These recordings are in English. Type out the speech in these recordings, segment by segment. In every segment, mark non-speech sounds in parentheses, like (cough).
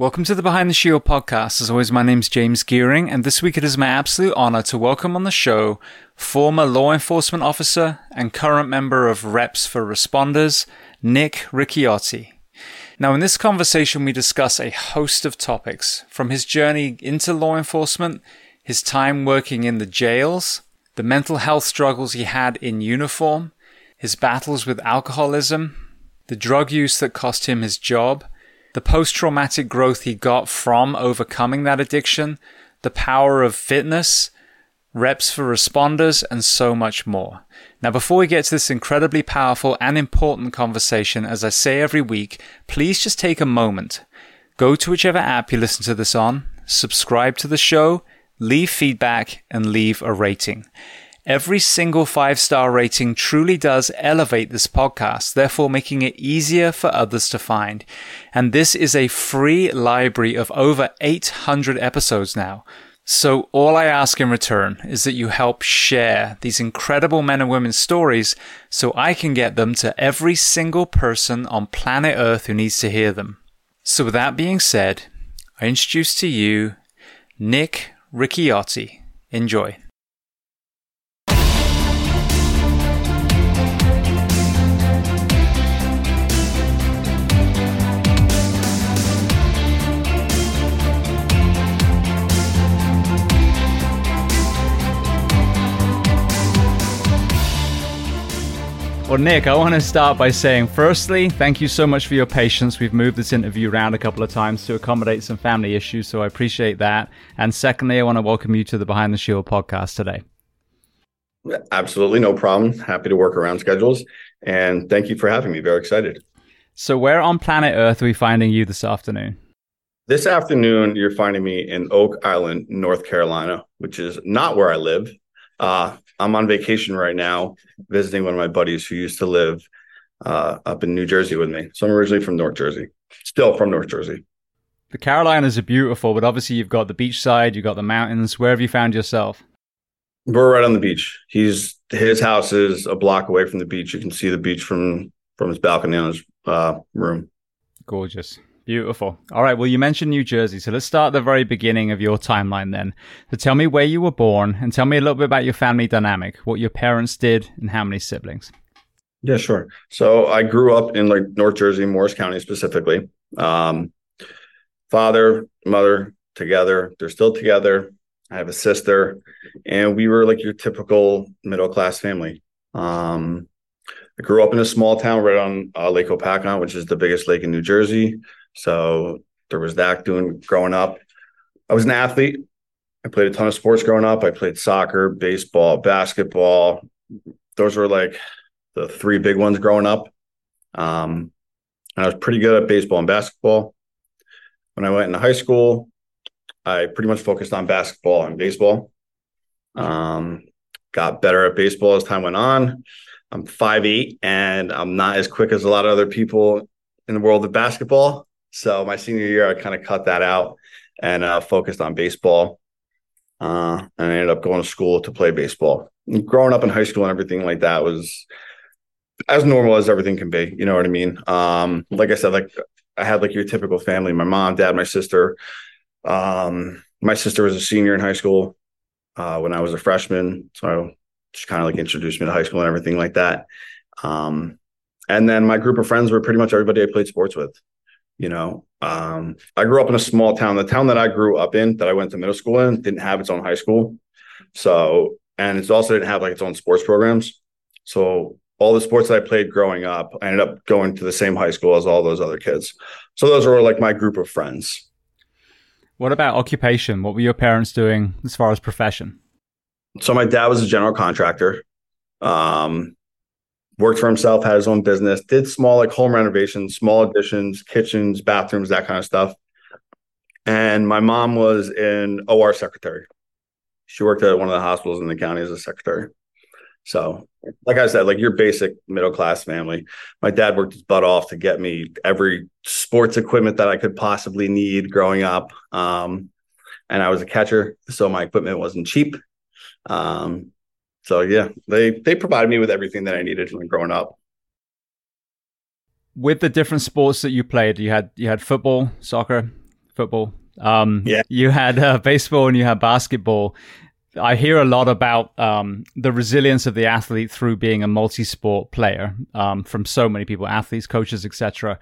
Welcome to the Behind the Shield podcast. As always, my name's James Gearing, and this week it is my absolute honor to welcome on the show former law enforcement officer and current member of Reps for Responders, Nick Ricciotti. Now, in this conversation, we discuss a host of topics from his journey into law enforcement, his time working in the jails, the mental health struggles he had in uniform, his battles with alcoholism, the drug use that cost him his job, the post traumatic growth he got from overcoming that addiction, the power of fitness, reps for responders, and so much more. Now, before we get to this incredibly powerful and important conversation, as I say every week, please just take a moment. Go to whichever app you listen to this on, subscribe to the show, leave feedback, and leave a rating. Every single five star rating truly does elevate this podcast, therefore making it easier for others to find. And this is a free library of over 800 episodes now. So all I ask in return is that you help share these incredible men and women's stories so I can get them to every single person on planet Earth who needs to hear them. So with that being said, I introduce to you Nick Ricciotti. Enjoy. Well, Nick, I want to start by saying, firstly, thank you so much for your patience. We've moved this interview around a couple of times to accommodate some family issues, so I appreciate that. And secondly, I want to welcome you to the Behind the Shield podcast today. Absolutely, no problem. Happy to work around schedules. And thank you for having me. Very excited. So, where on planet Earth are we finding you this afternoon? This afternoon, you're finding me in Oak Island, North Carolina, which is not where I live. Uh, I'm on vacation right now, visiting one of my buddies who used to live uh, up in New Jersey with me. So I'm originally from North Jersey, still from North Jersey. The Carolinas are beautiful, but obviously you've got the beach side, you've got the mountains. Where have you found yourself? We're right on the beach. He's his house is a block away from the beach. You can see the beach from from his balcony on his uh, room. Gorgeous. Beautiful. All right. Well, you mentioned New Jersey. So let's start at the very beginning of your timeline then. So tell me where you were born and tell me a little bit about your family dynamic, what your parents did and how many siblings. Yeah, sure. So I grew up in like North Jersey, Morris County specifically. Um, father, mother together. They're still together. I have a sister, and we were like your typical middle class family. Um, I grew up in a small town right on uh, Lake Hopatcong, which is the biggest lake in New Jersey. So there was that doing growing up. I was an athlete. I played a ton of sports growing up. I played soccer, baseball, basketball. Those were like the three big ones growing up. Um, and I was pretty good at baseball and basketball. When I went into high school, I pretty much focused on basketball and baseball. Um, got better at baseball as time went on. I'm 5'8 and I'm not as quick as a lot of other people in the world of basketball. So my senior year, I kind of cut that out and uh, focused on baseball. Uh, and I ended up going to school to play baseball. And growing up in high school and everything like that was as normal as everything can be. You know what I mean? Um, like I said, like I had like your typical family: my mom, dad, my sister. Um, my sister was a senior in high school uh, when I was a freshman, so she kind of like introduced me to high school and everything like that. Um, and then my group of friends were pretty much everybody I played sports with. You know, um, I grew up in a small town. The town that I grew up in, that I went to middle school in, didn't have its own high school. So, and it also didn't have like its own sports programs. So, all the sports that I played growing up, I ended up going to the same high school as all those other kids. So, those were like my group of friends. What about occupation? What were your parents doing as far as profession? So, my dad was a general contractor. Um, worked for himself, had his own business, did small like home renovations, small additions, kitchens, bathrooms, that kind of stuff. And my mom was an OR secretary. She worked at one of the hospitals in the county as a secretary. So, like I said, like your basic middle class family. My dad worked his butt off to get me every sports equipment that I could possibly need growing up. Um, and I was a catcher, so my equipment wasn't cheap. Um, so yeah, they they provided me with everything that I needed when growing up. With the different sports that you played, you had you had football, soccer, football. Um, yeah. You had uh, baseball and you had basketball. I hear a lot about um, the resilience of the athlete through being a multi-sport player um, from so many people, athletes, coaches, etc.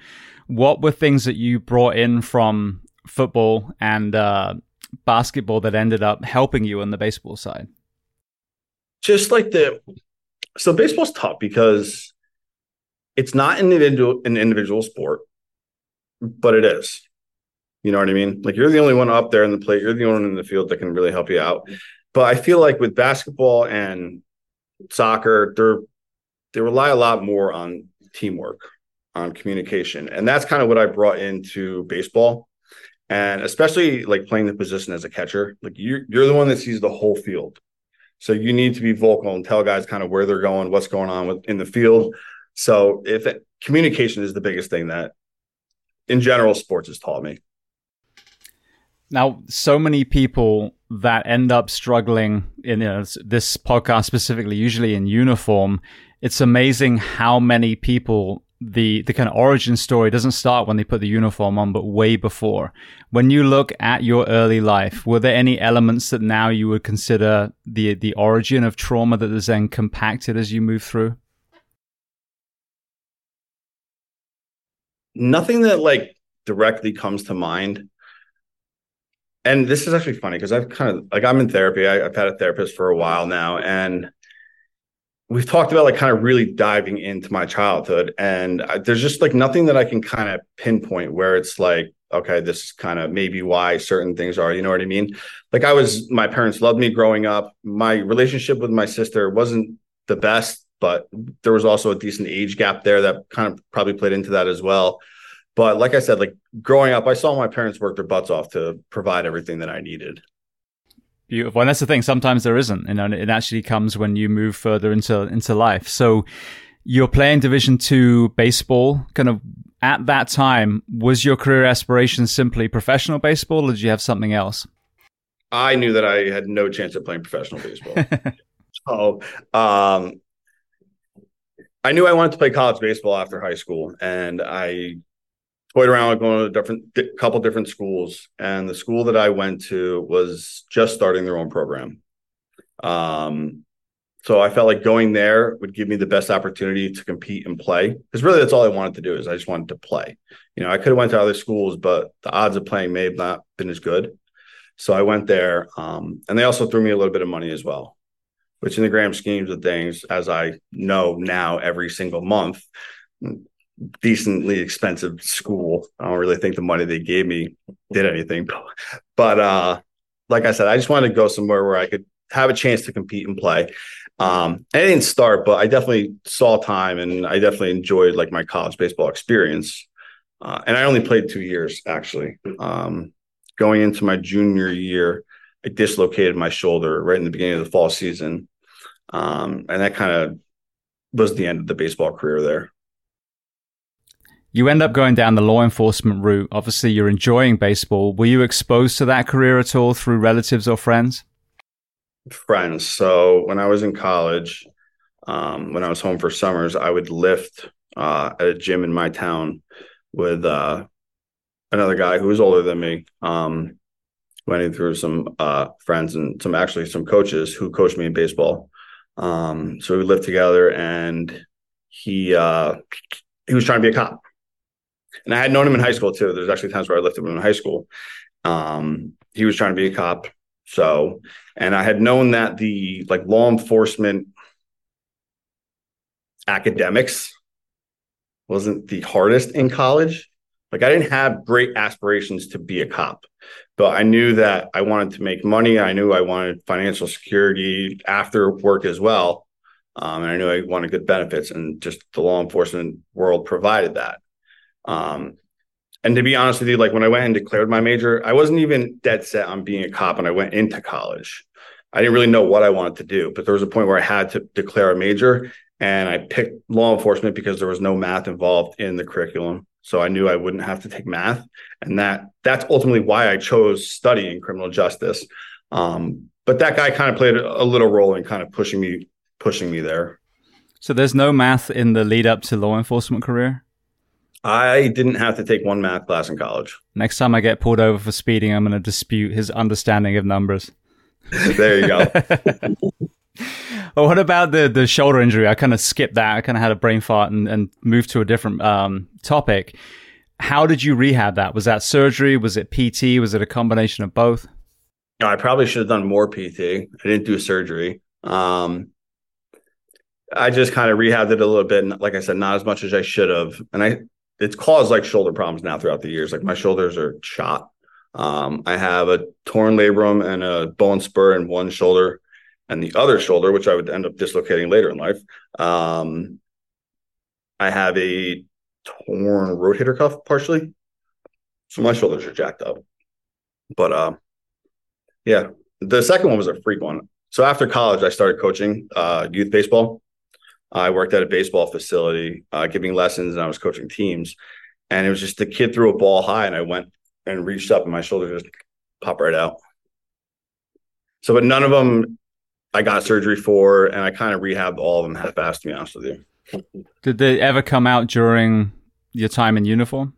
What were things that you brought in from football and uh, basketball that ended up helping you on the baseball side? Just like the so baseball's tough because it's not an individual an individual sport, but it is. You know what I mean? Like you're the only one up there in the plate. You're the only one in the field that can really help you out. But I feel like with basketball and soccer, they're they rely a lot more on teamwork, on communication, and that's kind of what I brought into baseball. And especially like playing the position as a catcher, like you're you're the one that sees the whole field. So you need to be vocal and tell guys kind of where they're going, what's going on with, in the field. So if it, communication is the biggest thing that in general sports has taught me. Now, so many people that end up struggling in uh, you know, this podcast specifically, usually in uniform, it's amazing how many people the the kind of origin story doesn't start when they put the uniform on, but way before. When you look at your early life, were there any elements that now you would consider the the origin of trauma that is then compacted as you move through? Nothing that like directly comes to mind. And this is actually funny because I've kind of like I'm in therapy. I, I've had a therapist for a while now, and we've talked about like kind of really diving into my childhood and I, there's just like nothing that i can kind of pinpoint where it's like okay this is kind of maybe why certain things are you know what i mean? Like i was my parents loved me growing up. My relationship with my sister wasn't the best but there was also a decent age gap there that kind of probably played into that as well. But like i said like growing up i saw my parents work their butts off to provide everything that i needed Beautiful, and that's the thing. Sometimes there isn't, you know, it actually comes when you move further into into life. So, you're playing Division two baseball. Kind of at that time, was your career aspiration simply professional baseball, or did you have something else? I knew that I had no chance of playing professional baseball. (laughs) so, um, I knew I wanted to play college baseball after high school, and I toyed around with going to a different di- couple different schools, and the school that I went to was just starting their own program. Um, so I felt like going there would give me the best opportunity to compete and play. Because really, that's all I wanted to do is I just wanted to play. You know, I could have went to other schools, but the odds of playing may have not been as good. So I went there, um, and they also threw me a little bit of money as well, which in the grand schemes of things, as I know now, every single month, decently expensive school. I don't really think the money they gave me did anything. (laughs) But uh, like I said, I just wanted to go somewhere where I could have a chance to compete and play. Um, I didn't start, but I definitely saw time and I definitely enjoyed like my college baseball experience. Uh, and I only played two years actually. Um, going into my junior year, I dislocated my shoulder right in the beginning of the fall season. Um, and that kind of was the end of the baseball career there you end up going down the law enforcement route. Obviously, you're enjoying baseball. Were you exposed to that career at all through relatives or friends? Friends. So when I was in college, um, when I was home for summers, I would lift uh, at a gym in my town with uh, another guy who was older than me. Um, went through some uh, friends and some actually some coaches who coached me in baseball. Um, so we lived together, and he uh, he was trying to be a cop and I had known him in high school too. There's actually times where I lifted him in high school. Um, he was trying to be a cop. So, and I had known that the like law enforcement academics wasn't the hardest in college. Like I didn't have great aspirations to be a cop, but I knew that I wanted to make money. I knew I wanted financial security after work as well. Um, and I knew I wanted good benefits, and just the law enforcement world provided that. Um, and to be honest with you, like when I went and declared my major, I wasn't even dead set on being a cop when I went into college. I didn't really know what I wanted to do, but there was a point where I had to declare a major and I picked law enforcement because there was no math involved in the curriculum. So I knew I wouldn't have to take math. And that that's ultimately why I chose studying criminal justice. Um, but that guy kind of played a little role in kind of pushing me pushing me there. So there's no math in the lead up to law enforcement career? I didn't have to take one math class in college. Next time I get pulled over for speeding, I'm going to dispute his understanding of numbers. (laughs) there you go. (laughs) well, what about the the shoulder injury? I kind of skipped that. I kind of had a brain fart and, and moved to a different um, topic. How did you rehab that? Was that surgery? Was it PT? Was it a combination of both? I probably should have done more PT. I didn't do surgery. Um, I just kind of rehabbed it a little bit, and like I said, not as much as I should have. And I, it's caused like shoulder problems now throughout the years. Like my shoulders are shot. Um, I have a torn labrum and a bone spur in one shoulder, and the other shoulder, which I would end up dislocating later in life. Um, I have a torn rotator cuff partially, so my shoulders are jacked up. But uh, yeah, the second one was a freak one. So after college, I started coaching uh, youth baseball. I worked at a baseball facility, uh, giving lessons, and I was coaching teams. And it was just the kid threw a ball high, and I went and reached up, and my shoulder just popped right out. So, but none of them I got surgery for, and I kind of rehabbed all of them half-assed. To be honest with you. Did they ever come out during your time in uniform?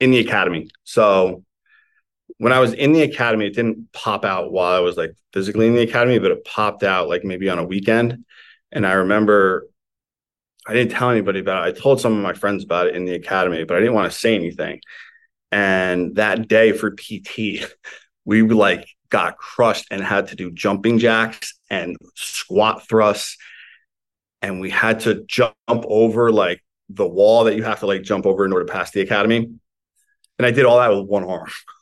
In the academy. So when I was in the academy, it didn't pop out while I was like physically in the academy, but it popped out like maybe on a weekend. And I remember I didn't tell anybody about it. I told some of my friends about it in the academy, but I didn't want to say anything. And that day for PT, we like got crushed and had to do jumping jacks and squat thrusts. And we had to jump over like the wall that you have to like jump over in order to pass the academy. And I did all that with one arm. (laughs)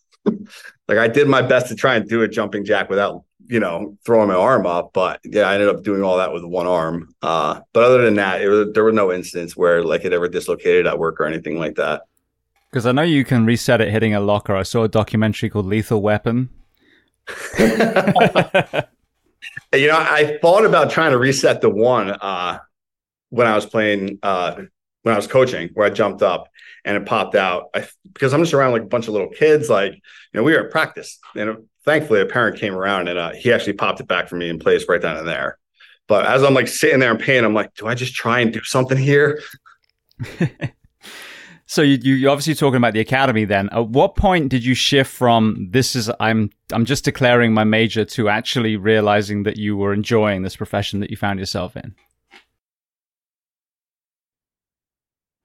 like I did my best to try and do a jumping jack without, you know, throwing my arm up. But yeah, I ended up doing all that with one arm. Uh, but other than that, it was, there were no incidents where like it ever dislocated at work or anything like that. Because I know you can reset it hitting a locker. I saw a documentary called Lethal Weapon. (laughs) you know, I thought about trying to reset the one uh, when I was playing, uh, when I was coaching, where I jumped up and it popped out. I, because I'm just around like a bunch of little kids. Like, you know, we were at practice, and thankfully a parent came around and uh, he actually popped it back for me in place right down in there. But as I'm like sitting there in pain, I'm like, do I just try and do something here? (laughs) so you you obviously talking about the academy. Then, at what point did you shift from this is I'm I'm just declaring my major to actually realizing that you were enjoying this profession that you found yourself in?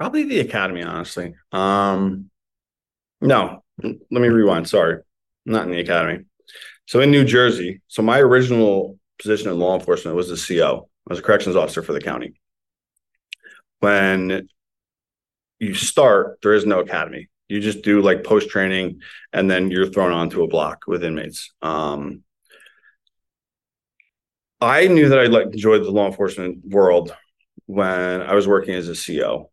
Probably the academy, honestly. Um, no, let me rewind. Sorry, not in the academy. So in New Jersey, so my original position in law enforcement was the CO. I was a corrections officer for the county. When you start, there is no academy. You just do like post training, and then you're thrown onto a block with inmates. Um, I knew that I like enjoyed the law enforcement world when I was working as a CO.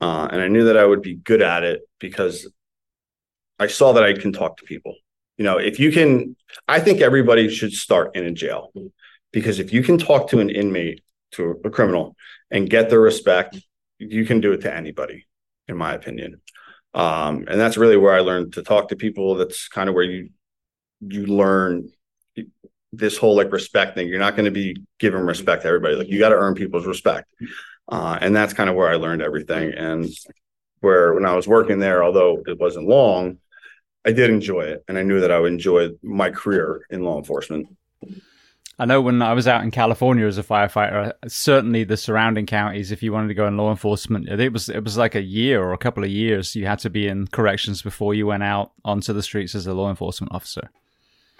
Uh, and I knew that I would be good at it because I saw that I can talk to people. You know, if you can, I think everybody should start in a jail because if you can talk to an inmate, to a criminal, and get their respect, you can do it to anybody, in my opinion. Um, and that's really where I learned to talk to people. That's kind of where you you learn this whole like respect thing. You're not going to be giving respect to everybody. Like you got to earn people's respect. Uh, and that's kind of where I learned everything. And where when I was working there, although it wasn't long, I did enjoy it. And I knew that I would enjoy my career in law enforcement. I know when I was out in California as a firefighter, certainly the surrounding counties, if you wanted to go in law enforcement, it was it was like a year or a couple of years you had to be in corrections before you went out onto the streets as a law enforcement officer.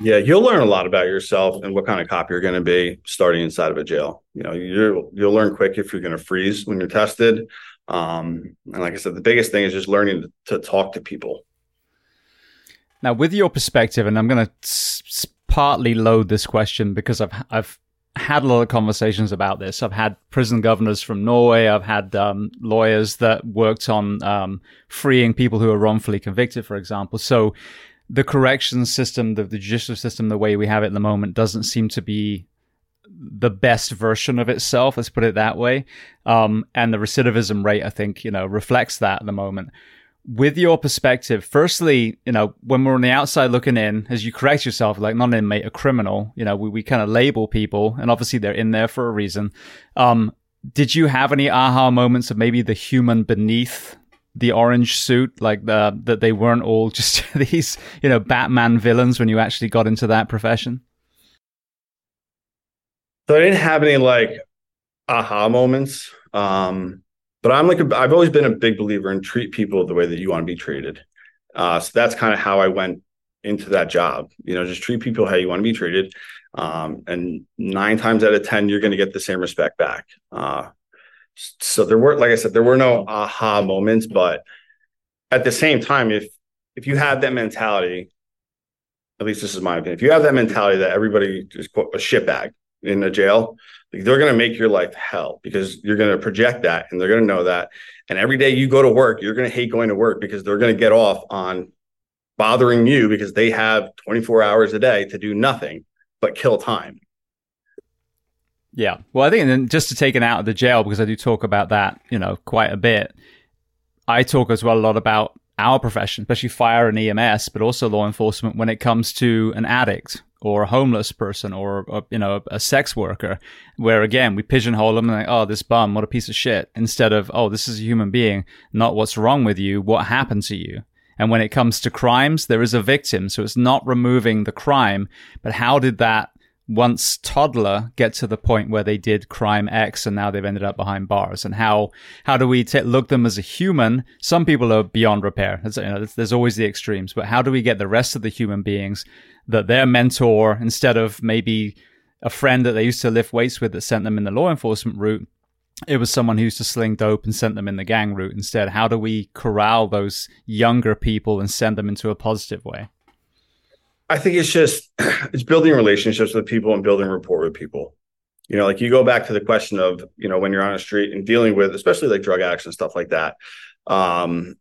Yeah, you'll learn a lot about yourself and what kind of cop you're going to be starting inside of a jail. You know, you you'll learn quick if you're going to freeze when you're tested. Um, and like I said, the biggest thing is just learning to, to talk to people. Now, with your perspective, and I'm going to s- partly load this question because I've I've had a lot of conversations about this. I've had prison governors from Norway. I've had um, lawyers that worked on um, freeing people who are wrongfully convicted, for example. So the correction system, the, the judicial system, the way we have it at the moment, doesn't seem to be the best version of itself. Let's put it that way. Um, and the recidivism rate, I think, you know, reflects that at the moment. With your perspective, firstly, you know, when we're on the outside looking in, as you correct yourself, like not an inmate, a criminal, you know, we, we kind of label people, and obviously they're in there for a reason. Um, did you have any aha moments of maybe the human beneath the orange suit, like the that they weren't all (laughs) just these, you know, Batman villains when you actually got into that profession? So I didn't have any like aha moments. Um, but I'm like, a, I've always been a big believer in treat people the way that you want to be treated. Uh, so that's kind of how I went into that job. You know, just treat people how you want to be treated. Um, and nine times out of 10, you're going to get the same respect back. Uh, so there were, like I said, there were no aha moments, but at the same time, if, if you have that mentality, at least this is my opinion, if you have that mentality that everybody is quote a shit bag in a jail, like they're going to make your life hell because you're going to project that and they're going to know that. And every day you go to work, you're going to hate going to work because they're going to get off on bothering you because they have 24 hours a day to do nothing but kill time. Yeah. Well, I think and just to take it out of the jail, because I do talk about that, you know, quite a bit. I talk as well a lot about our profession, especially fire and EMS, but also law enforcement when it comes to an addict or a homeless person or, a, you know, a sex worker, where again, we pigeonhole them and like, oh, this bum, what a piece of shit, instead of, oh, this is a human being, not what's wrong with you, what happened to you. And when it comes to crimes, there is a victim. So it's not removing the crime, but how did that once toddler get to the point where they did crime X and now they've ended up behind bars? And how how do we t- look them as a human? Some people are beyond repair. You know, there's always the extremes, but how do we get the rest of the human beings that their mentor, instead of maybe a friend that they used to lift weights with that sent them in the law enforcement route, it was someone who used to sling dope and sent them in the gang route instead. How do we corral those younger people and send them into a positive way? I think it's just (clears throat) it's building relationships with people and building rapport with people. You know, like you go back to the question of, you know, when you're on a street and dealing with especially like drug addicts and stuff like that. Um,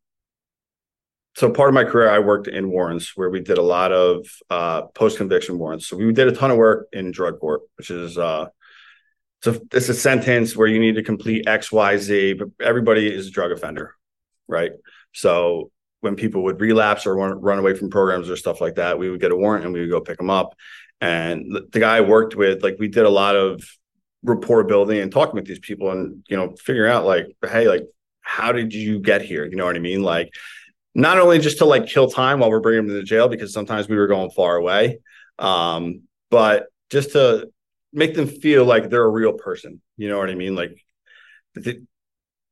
so part of my career I worked in warrants where we did a lot of uh, post conviction warrants. So we did a ton of work in drug court, which is uh, it's a sentence where you need to complete X, Y, Z, but everybody is a drug offender, right? So when people would relapse or run, away from programs or stuff like that, we would get a warrant and we would go pick them up. And the, guy I worked with, like we did a lot of rapport building and talking with these people and, you know, figuring out like, hey, like, how did you get here? You know what I mean? Like, not only just to like kill time while we're bringing them to jail, because sometimes we were going far away, um, but just to make them feel like they're a real person. You know what I mean? Like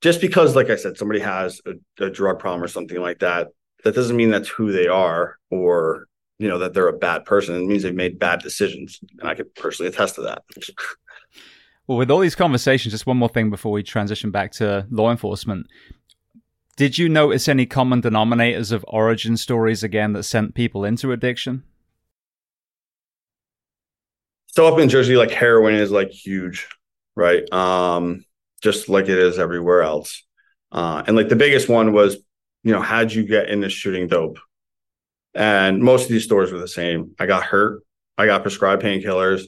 just because, like I said, somebody has a, a, drug problem or something like that, that doesn't mean that's who they are or, you know, that they're a bad person. It means they've made bad decisions. And I could personally attest to that. (laughs) well, with all these conversations, just one more thing before we transition back to law enforcement. Did you notice any common denominators of origin stories again that sent people into addiction? so up in Jersey, like heroin is like huge, right? Um, just like it is everywhere else. Uh, and like the biggest one was, you know, how'd you get into shooting dope? And most of these stores were the same. I got hurt. I got prescribed painkillers.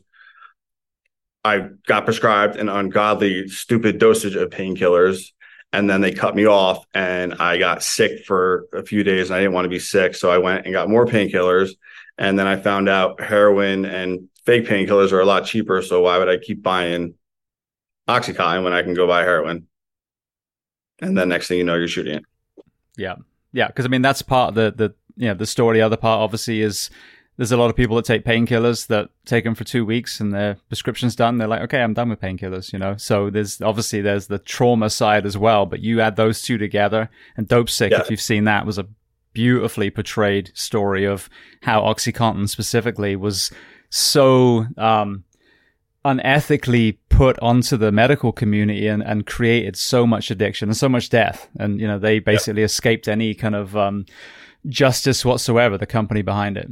I got prescribed an ungodly, stupid dosage of painkillers. And then they cut me off and I got sick for a few days and I didn't want to be sick. So I went and got more painkillers. And then I found out heroin and fake painkillers are a lot cheaper. So why would I keep buying Oxycontin when I can go buy heroin? And then next thing you know, you're shooting it. Yeah. Yeah. Cause I mean, that's part of the, the, you know, the story. The other part obviously is there's a lot of people that take painkillers that take them for two weeks and their prescription's done. They're like, okay, I'm done with painkillers, you know? So there's obviously there's the trauma side as well, but you add those two together and Dopesick, yeah. if you've seen that was a beautifully portrayed story of how Oxycontin specifically was so um, unethically put onto the medical community and, and created so much addiction and so much death. And, you know, they basically escaped any kind of um, justice whatsoever, the company behind it.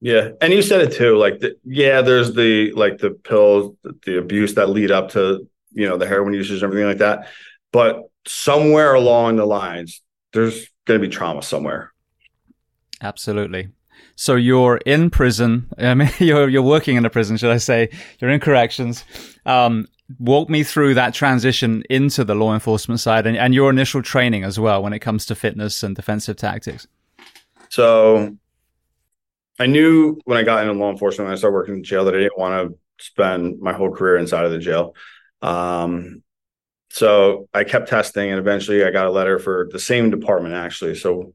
Yeah. And you said it too. Like, the, yeah, there's the, like the pills, the abuse that lead up to, you know, the heroin usage and everything like that. But somewhere along the lines, there's going to be trauma somewhere. Absolutely. So you're in prison. I mean, (laughs) you're you're working in a prison, should I say? You're in corrections. Um, walk me through that transition into the law enforcement side and, and your initial training as well when it comes to fitness and defensive tactics. So, I knew when I got into law enforcement, when I started working in jail, that I didn't want to spend my whole career inside of the jail. Um, so I kept testing, and eventually I got a letter for the same department actually. So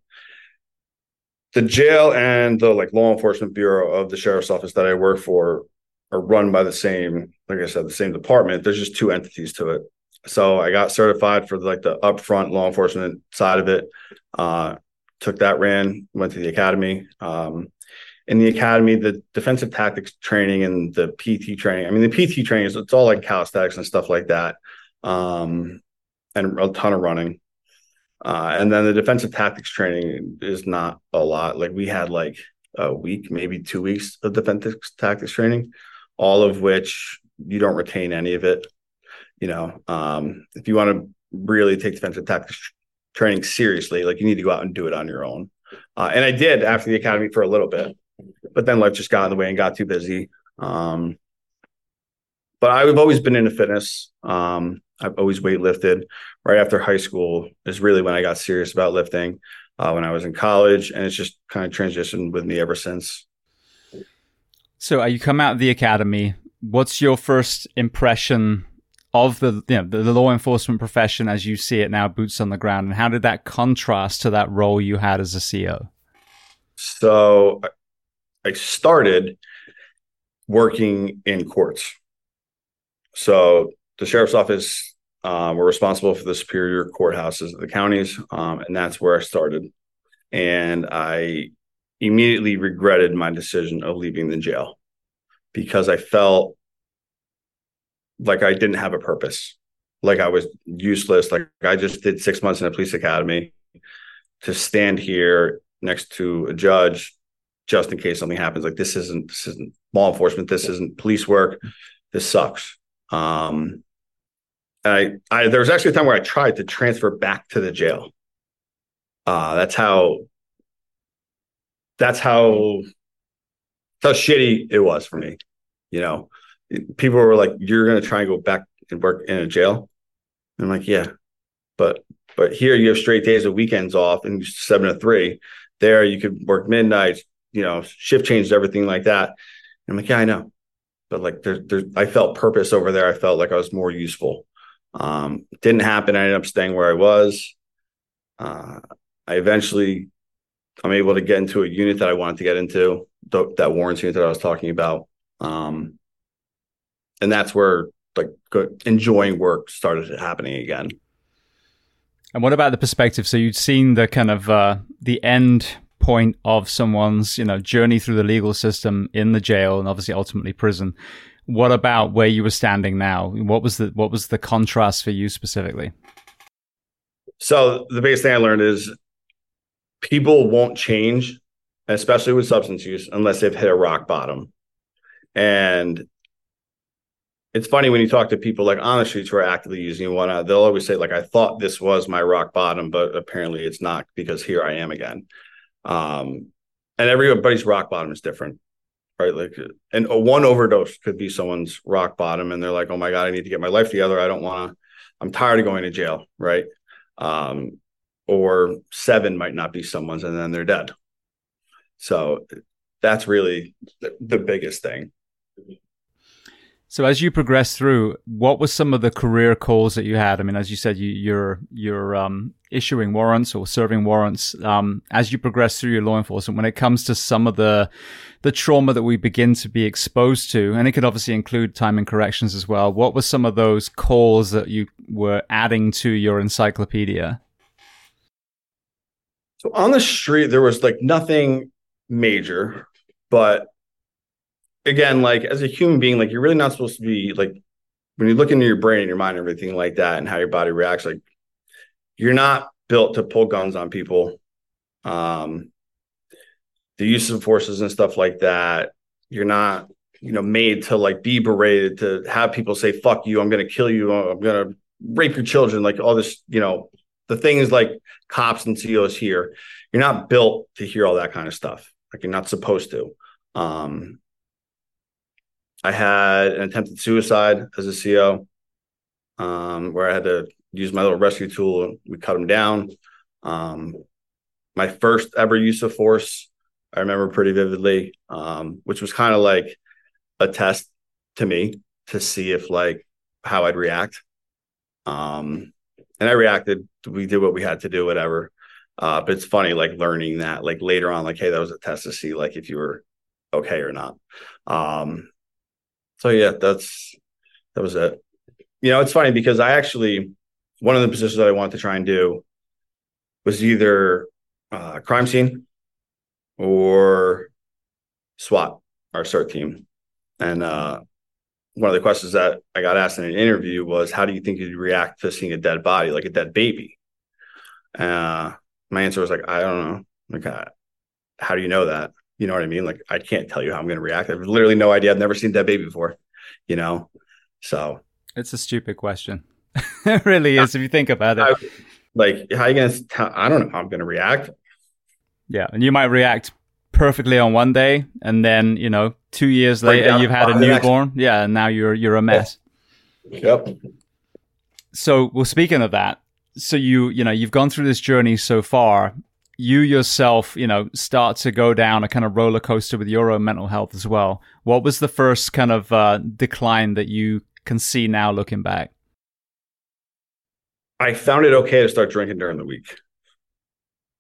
the jail and the like law enforcement bureau of the sheriff's office that I work for are run by the same, like I said, the same department. There's just two entities to it. So I got certified for like the upfront law enforcement side of it. Uh, took that, ran, went to the academy. Um, in the academy, the defensive tactics training and the PT training. I mean, the PT training is it's all like calisthenics and stuff like that, um, and a ton of running. Uh, and then the defensive tactics training is not a lot. Like we had like a week, maybe two weeks of defensive tactics training, all of which you don't retain any of it. You know, um, if you want to really take defensive tactics training seriously, like you need to go out and do it on your own. Uh, and I did after the academy for a little bit, but then life just got in the way and got too busy. Um, but I've always been into fitness. Um, I've always weightlifted. Right after high school is really when I got serious about lifting. Uh, when I was in college, and it's just kind of transitioned with me ever since. So, uh, you come out of the academy. What's your first impression of the you know, the, the law enforcement profession as you see it now, boots on the ground, and how did that contrast to that role you had as a CO? So, I started working in courts. So the sheriff's office um, were responsible for the superior courthouses of the counties, um, and that's where I started. And I immediately regretted my decision of leaving the jail because I felt like I didn't have a purpose, like I was useless. Like I just did six months in a police academy to stand here next to a judge just in case something happens. Like this isn't this isn't law enforcement. This isn't police work. This sucks. Um, I, I there was actually a time where I tried to transfer back to the jail. Uh, that's how. That's how. How shitty it was for me. You know, people were like, "You're to try and go back and work in a jail." I'm like, "Yeah, but but here you have straight days of weekends off and seven to three. There you could work midnight, you know, shift change, everything like that." I'm like, "Yeah, I know." but like there, there, I felt purpose over there. I felt like I was more useful. Um, didn't happen. I ended up staying where I was. Uh, I eventually, I'm able to get into a unit that I wanted to get into, th- that warrants unit that I was talking about. Um, and that's where like enjoying work started happening again. And what about the perspective? So you'd seen the kind of uh, the end point of someone's you know journey through the legal system in the jail and obviously ultimately prison what about where you were standing now? What was the what was the contrast for you specifically? So the biggest thing i learned is people won't change especially with substance use unless they've hit a rock bottom. And it's funny when you talk to people like on the streets who are actively using one they'll always say like i thought this was my rock bottom but apparently it's not because here i am again. Um, and everybody's rock bottom is different, right? Like, and one overdose could be someone's rock bottom, and they're like, "Oh my god, I need to get my life together. I don't want to. I'm tired of going to jail." Right? Um, or seven might not be someone's, and then they're dead. So that's really the, the biggest thing. So as you progress through, what were some of the career calls that you had? I mean, as you said, you, you're you're um, issuing warrants or serving warrants. Um, as you progress through your law enforcement, when it comes to some of the the trauma that we begin to be exposed to, and it could obviously include time in corrections as well. What were some of those calls that you were adding to your encyclopedia? So on the street, there was like nothing major, but again, like as a human being, like you're really not supposed to be like when you look into your brain and your mind and everything like that and how your body reacts, like you're not built to pull guns on people. Um the use of forces and stuff like that, you're not, you know, made to like be berated, to have people say, fuck you, I'm gonna kill you, I'm gonna rape your children, like all this, you know, the things like cops and COs hear. You're not built to hear all that kind of stuff. Like you're not supposed to. Um, I had an attempted suicide as a CO, um, where I had to use my little rescue tool. We cut him down. Um, my first ever use of force, I remember pretty vividly, um, which was kind of like a test to me to see if like how I'd react. Um, and I reacted. We did what we had to do, whatever. Uh, but it's funny, like learning that, like later on, like, hey, that was a test to see, like, if you were okay or not. Um, so yeah, that's that was it. You know, it's funny because I actually one of the positions that I wanted to try and do was either uh, crime scene or SWAT, our CERT team. And uh, one of the questions that I got asked in an interview was, "How do you think you'd react to seeing a dead body, like a dead baby?" Uh, my answer was like, "I don't know. Like, uh, how do you know that? You know what I mean? Like, I can't tell you how I'm going to react. I have literally no idea. I've never seen that baby before. You know, so it's a stupid question. (laughs) it really is if you think about it. I, like, how you going to? I don't know how I'm going to react. Yeah, and you might react perfectly on one day, and then you know, two years later, you've had a newborn. Yeah, and now you're you're a mess. Yep. So, well, speaking of that, so you you know you've gone through this journey so far. You yourself, you know, start to go down a kind of roller coaster with your own mental health as well. What was the first kind of uh, decline that you can see now looking back? I found it okay to start drinking during the week.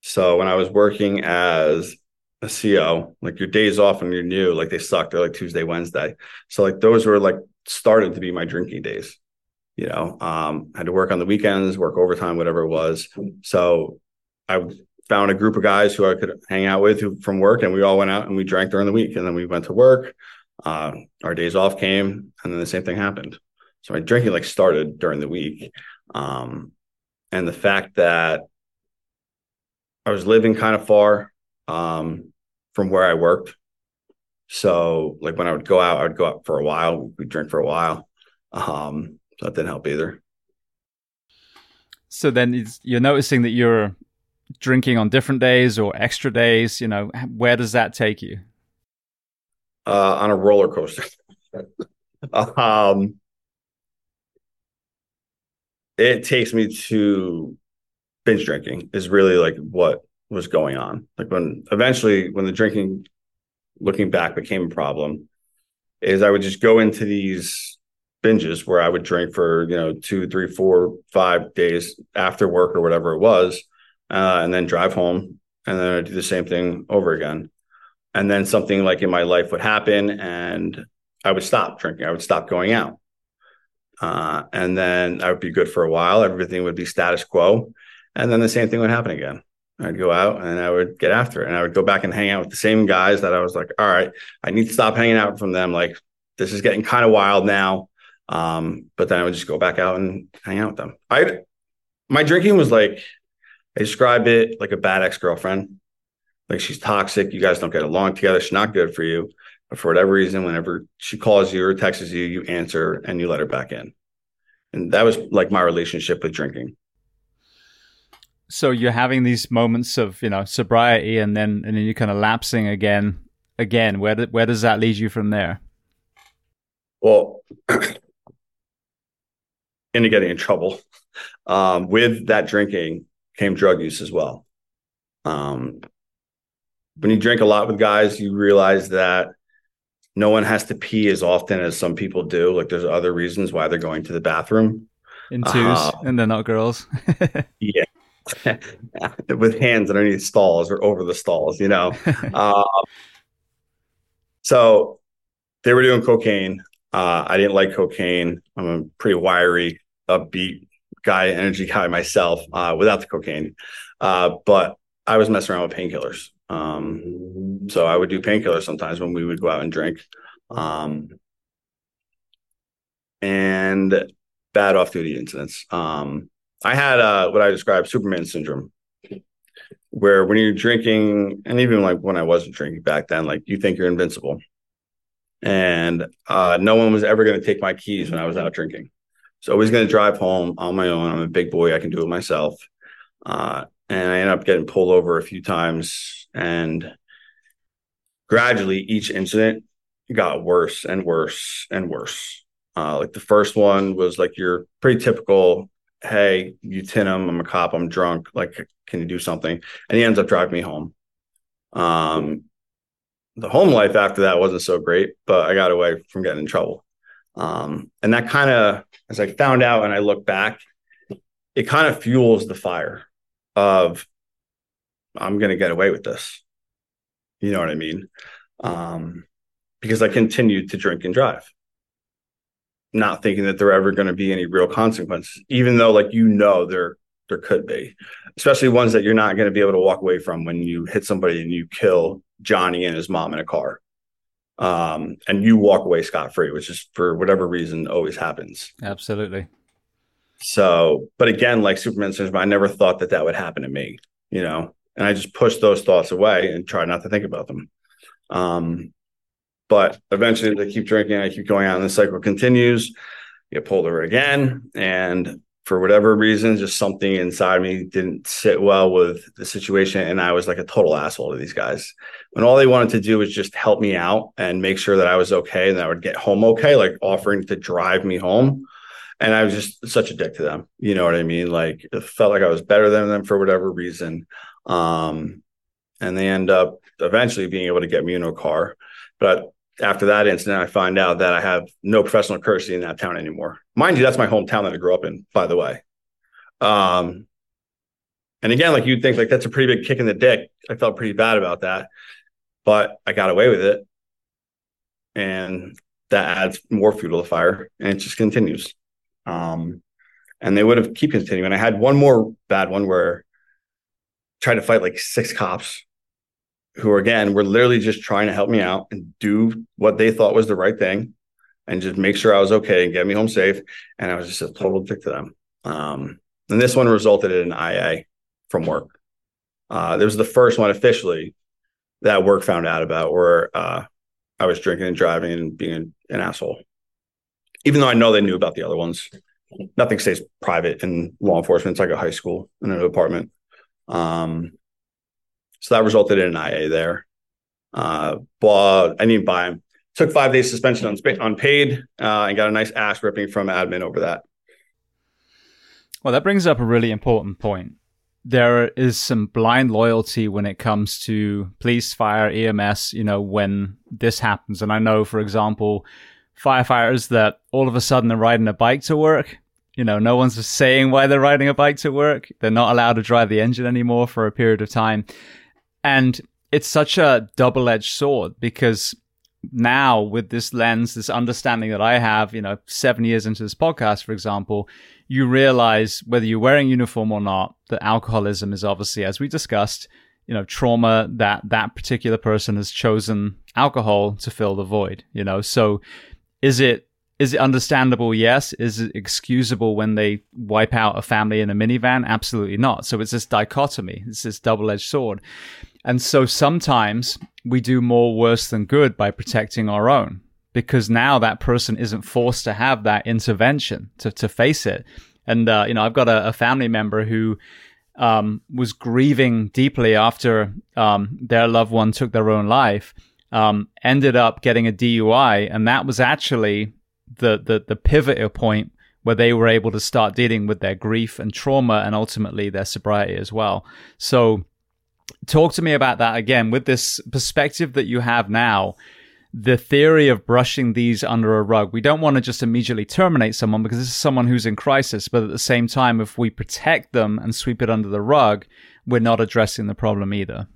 So when I was working as a CO, like your days off and you're new, like they suck. They're like Tuesday, Wednesday. So like those were like started to be my drinking days. You know, um, I had to work on the weekends, work overtime, whatever it was. So I found a group of guys who I could hang out with who, from work, and we all went out and we drank during the week, and then we went to work. Uh, our days off came, and then the same thing happened. So my drinking like started during the week, um, and the fact that I was living kind of far um, from where I worked. So like when I would go out, I would go out for a while. We'd drink for a while. Um, so that didn't help either. So then you're noticing that you're drinking on different days or extra days. You know, where does that take you? Uh, on a roller coaster. (laughs) um, it takes me to binge drinking is really like what was going on. Like when eventually when the drinking looking back became a problem is I would just go into these binges where I would drink for, you know, two, three, four, five days after work or whatever it was, uh, and then drive home and then I'd do the same thing over again. And then something like in my life would happen and I would stop drinking. I would stop going out. Uh, and then I would be good for a while. Everything would be status quo. And then the same thing would happen again. I'd go out and I would get after it. And I would go back and hang out with the same guys that I was like, all right, I need to stop hanging out from them. Like, this is getting kind of wild now. Um, but then I would just go back out and hang out with them. I, my drinking was like, I describe it like a bad ex girlfriend. Like, she's toxic. You guys don't get along together. She's not good for you. But for whatever reason, whenever she calls you or texts you, you answer and you let her back in. And that was like my relationship with drinking so you're having these moments of you know sobriety and then and then you're kind of lapsing again again where do, where does that lead you from there well (clears throat) into getting in trouble um, with that drinking came drug use as well um, when you drink a lot with guys you realize that no one has to pee as often as some people do like there's other reasons why they're going to the bathroom in twos um, and they're not girls (laughs) yeah (laughs) with hands underneath stalls or over the stalls, you know. (laughs) um, so they were doing cocaine. Uh, I didn't like cocaine. I'm a pretty wiry, upbeat guy, energy guy myself uh, without the cocaine. Uh, but I was messing around with painkillers. Um, so I would do painkillers sometimes when we would go out and drink. Um, and bad off duty incidents. Um, I had uh, what I describe Superman syndrome, where when you're drinking, and even like when I wasn't drinking back then, like you think you're invincible, and uh, no one was ever going to take my keys when I was out drinking. Was going to drive home on my own. I'm a big boy; I can do it myself. Uh, and I ended up getting pulled over a few times, and gradually each incident got worse and worse and worse. Uh, like the first one was like your pretty typical hey, you tin him. I'm a cop. I'm drunk. Like, can you do something? And he ends up driving me home. Um, the home life after that wasn't so great, but I got away from getting in trouble. Um, and that kind of, as I found out and I look back, it kind of fuels the fire of I'm going to get away with this. You know what I mean? Um, because I continued to drink and drive, not thinking that there ever going to be any real consequences, even though, like you know, there there could be, especially ones that you're not going to be able to walk away from when you hit somebody and you kill Johnny and his mom in a car, um, and you walk away scot free, which is for whatever reason always happens. Absolutely. So, but again, like Superman syndrome, I never thought that that would happen to me, you know, and I just push those thoughts away and try not to think about them. Um, but eventually, I keep drinking, I keep going on, and the cycle continues. Get pulled over again, and for whatever reason, just something inside me didn't sit well with the situation, and I was like a total asshole to these guys. When all they wanted to do was just help me out and make sure that I was okay and that I would get home okay, like offering to drive me home and I was just such a dick to them. You know what I mean? Like it felt like I was better than them for whatever reason. Um, and they end up eventually being able to get me in a car. But after that incident, I find out that I have no professional courtesy in that town anymore. Mind you, that's my hometown that I grew up in, by the way. Um, and again, like you'd think like that's a pretty big kick in the dick. I felt pretty bad about that, but I got away with it. And that adds more fuel to the fire and it just continues. Um, and they would have keep continuing. I had one more bad one where I tried to fight like six cops who again were literally just trying to help me out and do what they thought was the right thing and just make sure I was okay and get me home safe. And I was just a total dick to them. Um, and this one resulted in an IA from work. Uh, this was the first one officially that work found out about where uh, I was drinking and driving and being an asshole even though I know they knew about the other ones. Nothing stays private in law enforcement. It's like a high school in an apartment. Um, so that resulted in an IA there. Uh, blah, I didn't buy him. Took five days suspension on unpaid uh, and got a nice ass ripping from admin over that. Well, that brings up a really important point. There is some blind loyalty when it comes to police, fire, EMS, you know, when this happens. And I know, for example, firefighters that all of a sudden are riding a bike to work. You know, no one's saying why they're riding a bike to work. They're not allowed to drive the engine anymore for a period of time. And it's such a double edged sword because now with this lens, this understanding that I have, you know, seven years into this podcast, for example, you realize whether you're wearing uniform or not, that alcoholism is obviously, as we discussed, you know, trauma that that particular person has chosen alcohol to fill the void, you know, so is it is it understandable? Yes. Is it excusable when they wipe out a family in a minivan? Absolutely not. So it's this dichotomy. It's this double edged sword. And so sometimes we do more worse than good by protecting our own because now that person isn't forced to have that intervention to, to face it. And, uh, you know, I've got a, a family member who, um, was grieving deeply after, um, their loved one took their own life um, ended up getting a DUI, and that was actually the the the pivotal point where they were able to start dealing with their grief and trauma, and ultimately their sobriety as well. So, talk to me about that again with this perspective that you have now. The theory of brushing these under a rug. We don't want to just immediately terminate someone because this is someone who's in crisis. But at the same time, if we protect them and sweep it under the rug, we're not addressing the problem either.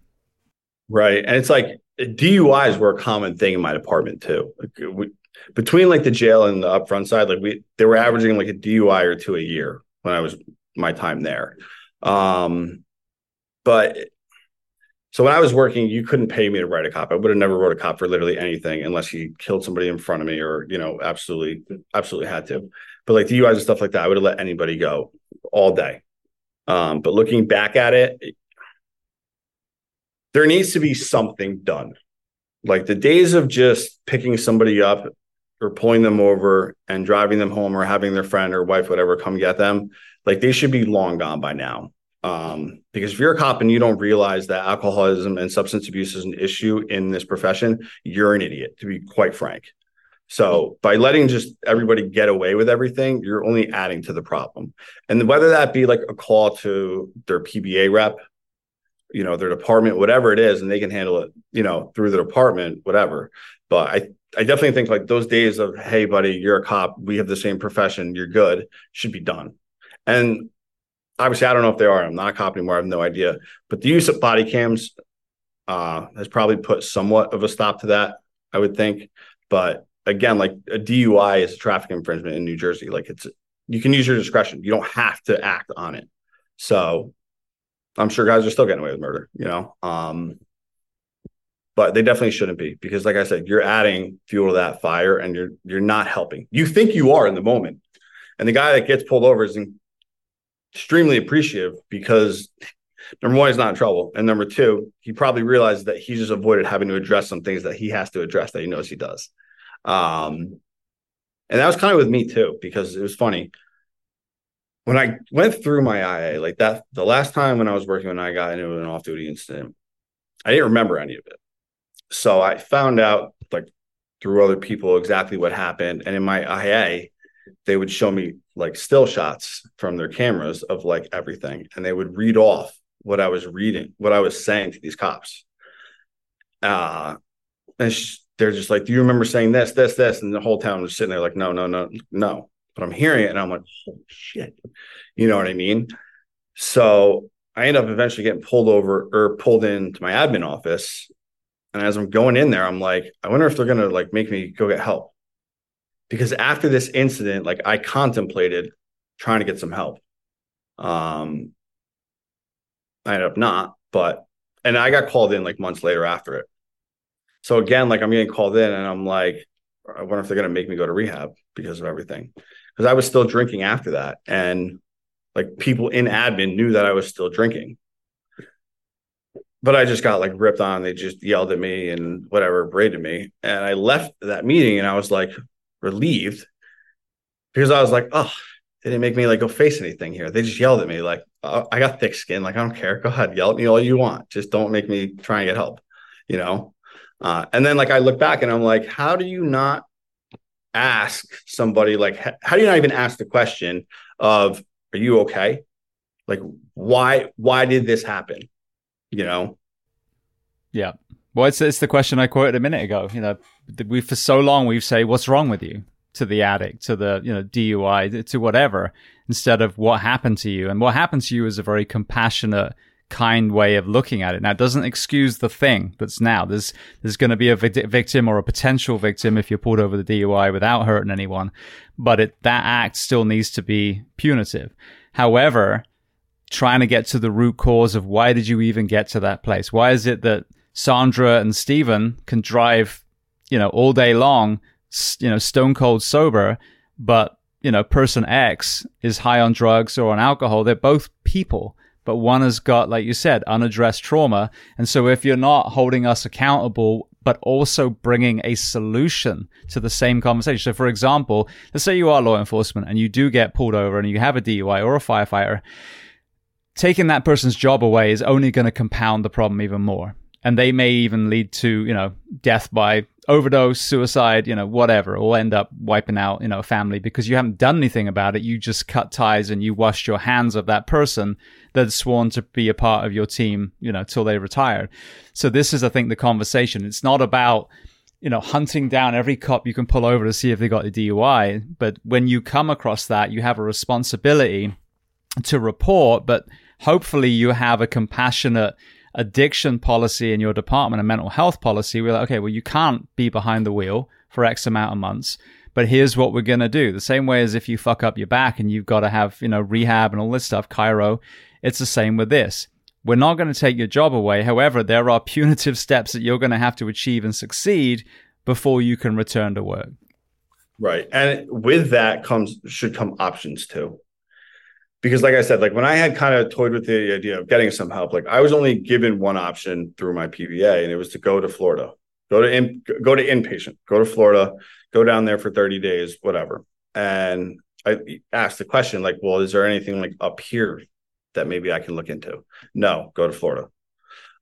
Right. And it's like DUIs were a common thing in my department too. Like we, between like the jail and the upfront side, like we they were averaging like a DUI or two a year when I was my time there. Um, but so when I was working, you couldn't pay me to write a cop. I would have never wrote a cop for literally anything unless he killed somebody in front of me or you know absolutely absolutely had to. But like the DUIs and stuff like that, I would have let anybody go all day. Um, but looking back at it, there needs to be something done. Like the days of just picking somebody up or pulling them over and driving them home or having their friend or wife, whatever, come get them, like they should be long gone by now. Um, because if you're a cop and you don't realize that alcoholism and substance abuse is an issue in this profession, you're an idiot, to be quite frank. So by letting just everybody get away with everything, you're only adding to the problem. And whether that be like a call to their PBA rep you know their department whatever it is and they can handle it you know through the department whatever but i i definitely think like those days of hey buddy you're a cop we have the same profession you're good should be done and obviously I don't know if they are. I'm not a cop anymore. I have no idea. But the use of body cams uh, has probably put somewhat of a stop to that, I would think. But again, like a DUI is a traffic infringement in New Jersey. Like it's you can use your discretion. You don't have to act on it. So I'm sure guys are still getting away with murder, you know. Um, but they definitely shouldn't be because like I said, you're adding fuel to that fire and you're you're not helping. You think you are in the moment. And the guy that gets pulled over is extremely appreciative because number one, he's not in trouble. And number two, he probably realized that he just avoided having to address some things that he has to address that he knows he does. Um, and that was kind of with me too, because it was funny. When I went through my IA, like that, the last time when I was working when I got into an off duty incident, I didn't remember any of it. So I found out, like through other people, exactly what happened. And in my IA, they would show me like still shots from their cameras of like everything and they would read off what I was reading, what I was saying to these cops. Uh, and sh- they're just like, Do you remember saying this, this, this? And the whole town was sitting there like, No, no, no, no. But I'm hearing it and I'm like, Holy shit. You know what I mean? So I end up eventually getting pulled over or pulled into my admin office. And as I'm going in there, I'm like, I wonder if they're going to like make me go get help because after this incident, like I contemplated trying to get some help. Um, I ended up not, but and I got called in like months later after it. So again, like I'm getting called in, and I'm like, I wonder if they're gonna make me go to rehab because of everything. Because I was still drinking after that, and like people in admin knew that I was still drinking. But I just got like ripped on. They just yelled at me and whatever, braided me. And I left that meeting and I was like, relieved because I was like, oh, they didn't make me like go face anything here. They just yelled at me like, oh, I got thick skin. Like, I don't care. Go ahead, yell at me all you want. Just don't make me try and get help, you know? Uh, and then like I look back and I'm like, how do you not ask somebody like, how do you not even ask the question of, are you okay? Like, why, why did this happen? You know? Yeah. Well, it's, it's the question I quoted a minute ago. You know, we for so long we've say, "What's wrong with you?" to the addict, to the you know DUI, to whatever, instead of what happened to you. And what happened to you is a very compassionate, kind way of looking at it. Now, it doesn't excuse the thing that's now. There's there's going to be a victim or a potential victim if you're pulled over the DUI without hurting anyone, but it, that act still needs to be punitive. However, trying to get to the root cause of why did you even get to that place? Why is it that Sandra and Stephen can drive, you know, all day long, you know, stone cold sober, but, you know, person X is high on drugs or on alcohol. They're both people, but one has got, like you said, unaddressed trauma. And so if you're not holding us accountable, but also bringing a solution to the same conversation. So, for example, let's say you are law enforcement and you do get pulled over and you have a DUI or a firefighter. Taking that person's job away is only going to compound the problem even more and they may even lead to you know death by overdose suicide you know whatever. Or end up wiping out you know a family. Because you haven't done anything about it. You just cut ties and you washed your hands of that person that's sworn to be a part of your team you know till they retired. So this is i think the conversation. It's not about you know hunting down every cop you can pull over to see if they got a dui but when you come across that you have a responsibility to report. But hopefully you have a compassionate addiction policy in your department, a mental health policy, we're like, okay, well, you can't be behind the wheel for X amount of months, but here's what we're going to do. The same way as if you fuck up your back and you've got to have, you know, rehab and all this stuff, chiro, it's the same with this. We're not going to take your job away. However, there are (laughs) punitive steps that you're going to have to achieve and succeed before you can return to work. Right. And with that comes should come options too because like I said, like when I had kind of toyed with the idea of getting some help, like I was only given one option through my PBA, and it was to go to Florida, go to in, go to inpatient, go to Florida, go down there for 30 days, whatever. And I asked the question, like, well, is there anything like up here that maybe I can look into? No, go to Florida.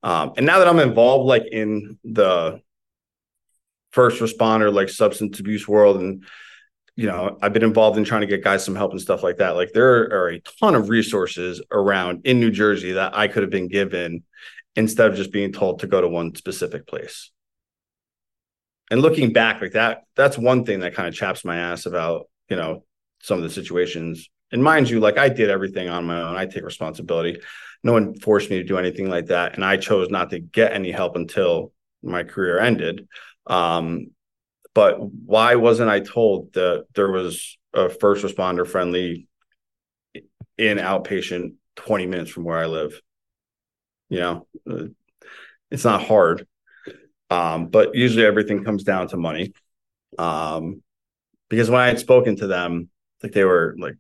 Um, and now that I'm involved, like in the first responder, like substance abuse world, and you know, I've been involved in trying to get guys some help and stuff like that. Like there are a ton of resources around in New Jersey that I could have been given instead of just being told to go to one specific place. And looking back like that, that's one thing that kind of chaps my ass about, you know, some of the situations And mind you, like I did everything on my own. I take responsibility. No one forced me to do anything like that. And I chose not to get any help until my career ended. Um, but why wasn't I told that there was a first responder friendly in outpatient 20 minutes from where I live? You know, uh, it's not hard. Um, but usually everything comes down to money. Um, because when I had spoken to them, like they were like,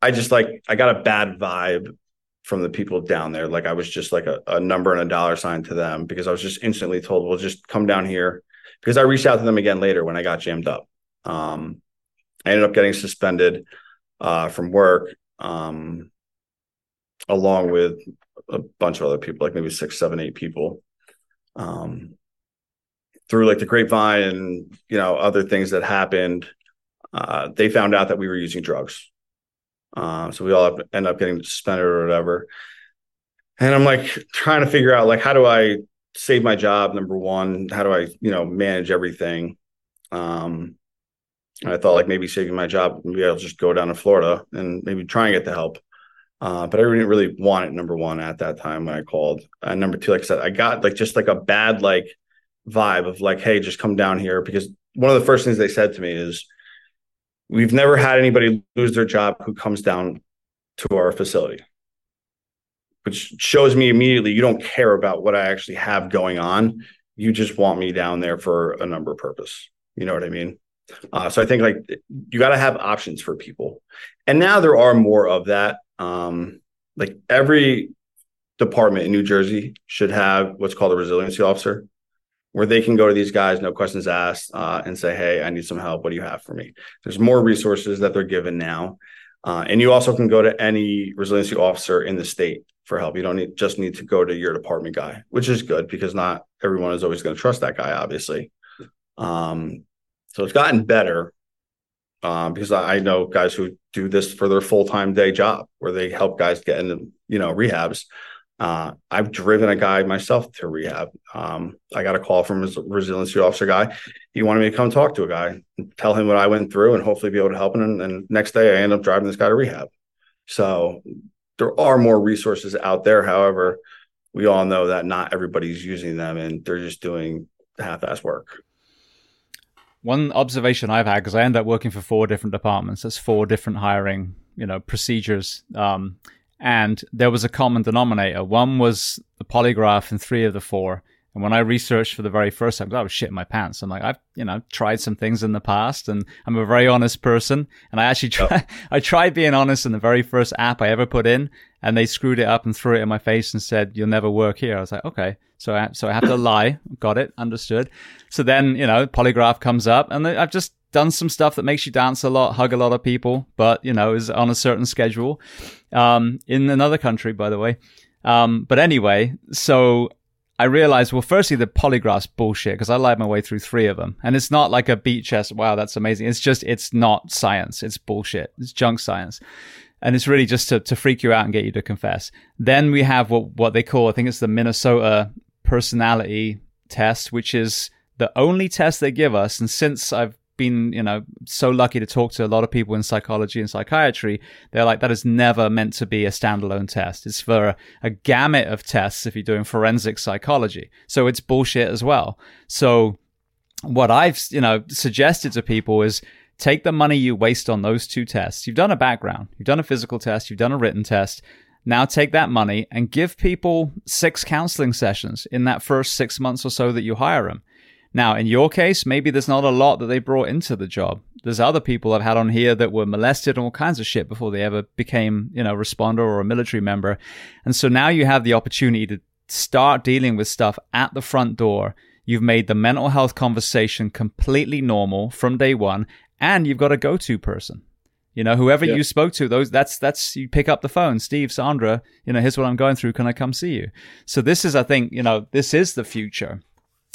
I just like, I got a bad vibe from the people down there. Like I was just like a, a number and a dollar sign to them because I was just instantly told, well, just come down here. Because I reached out to them again later when I got jammed up. Um, I ended up getting suspended uh, from work, um, along with a bunch of other people, like maybe six, seven, eight people. Um, through like the grapevine and you know other things that happened, uh, they found out that we were using drugs. Uh, so we all end up getting suspended or whatever. And I'm like trying to figure out like how do I save my job? Number one, how do I you know manage everything? Um, I thought like maybe saving my job, maybe I'll just go down to Florida and maybe try and get the help. Uh, but I didn't really want it. Number one at that time when I called, and number two, like I said, I got like just like a bad like vibe of like, hey, just come down here because one of the first things they said to me is, we've never had anybody lose their job who comes down to our facility, which shows me immediately you don't care about what I actually have going on. You just want me down there for a number of purpose. You know what I mean? Uh, so I think like you got to have options for people, and now there are more of that. Um, like every department in New Jersey should have what's called a resiliency officer, where they can go to these guys, no questions asked, uh, and say, "Hey, I need some help. What do you have for me?" There's more resources that they're given now, uh, and you also can go to any resiliency officer in the state for help. You don't need just need to go to your department guy, which is good because not everyone is always going to trust that guy, obviously. Um, so it's gotten better um, because I know guys who do this for their full time day job where they help guys get into you know rehabs. Uh, I've driven a guy myself to rehab. Um, I got a call from a resiliency officer guy. He wanted me to come talk to a guy tell him what I went through and hopefully be able to help him. And, and next day I end up driving this guy to rehab. So there are more resources out there. However, we all know that not everybody's using them and they're just doing half-ass work. One observation I've had because I end up working for four different departments. That's four different hiring, you know, procedures. Um, and there was a common denominator. One was the polygraph in three of the four. And when I researched for the very first time, I was shitting my pants. I'm like, I've, you know, tried some things in the past and I'm a very honest person. And I actually try, (laughs) I tried being honest in the very first app I ever put in and they screwed it up and threw it in my face and said, you'll never work here. I was like, okay. So I, so I have to (coughs) lie. Got it. Understood. So then, you know, polygraph comes up and I've just done some stuff that makes you dance a lot, hug a lot of people, but, you know, is on a certain schedule, um, in another country, by the way. Um, but anyway, so I realized, well, firstly, the polygraph's bullshit because I lied my way through three of them. And it's not like a beat chest. Wow, that's amazing. It's just, it's not science. It's bullshit. It's junk science. And it's really just to, to freak you out and get you to confess. Then we have what, what they call, I think it's the Minnesota personality test, which is the only test they give us. And since I've been, you know, so lucky to talk to a lot of people in psychology and psychiatry, they're like, that is never meant to be a standalone test. It's for a, a gamut of tests if you're doing forensic psychology. So it's bullshit as well. So what I've, you know, suggested to people is take the money you waste on those two tests. You've done a background, you've done a physical test, you've done a written test. Now take that money and give people six counseling sessions in that first six months or so that you hire them. Now, in your case, maybe there's not a lot that they brought into the job. There's other people I've had on here that were molested and all kinds of shit before they ever became, you know, responder or a military member. And so now you have the opportunity to start dealing with stuff at the front door. You've made the mental health conversation completely normal from day one, and you've got a go-to person. You know, whoever yeah. you spoke to, those that's that's you pick up the phone, Steve, Sandra. You know, here's what I'm going through. Can I come see you? So this is, I think, you know, this is the future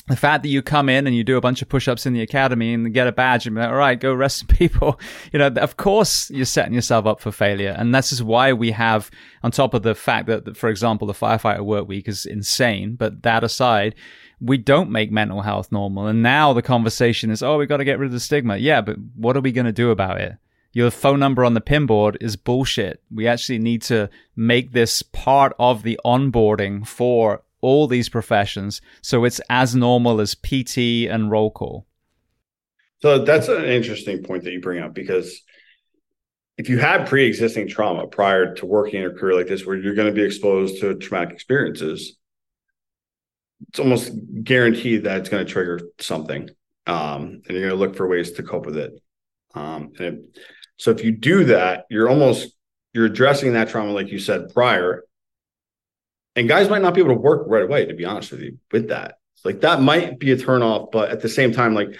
the fact that you come in and you do a bunch of push-ups in the academy and get a badge and be like, all right, go rest some (laughs) people, you know, of course you're setting yourself up for failure. And this is why we have, on top of the fact that, for example, the firefighter work week is insane, but that aside, we don't make mental health normal. And now the conversation is, oh, we've got to get rid of the stigma. Yeah, but what are we going to do about it? your phone number on the pin board is bullshit. We actually need to make this part of the onboarding for all these professions so it's as normal as PT and roll call. So that's an interesting point that you bring up because if you have pre-existing trauma prior to working in a career like this where you're going to be exposed to traumatic experiences it's almost guaranteed that it's going to trigger something um, and you're going to look for ways to cope with it um, and it, so if you do that you're almost you're addressing that trauma like you said prior and guys might not be able to work right away to be honest with you with that like that might be a turnoff but at the same time like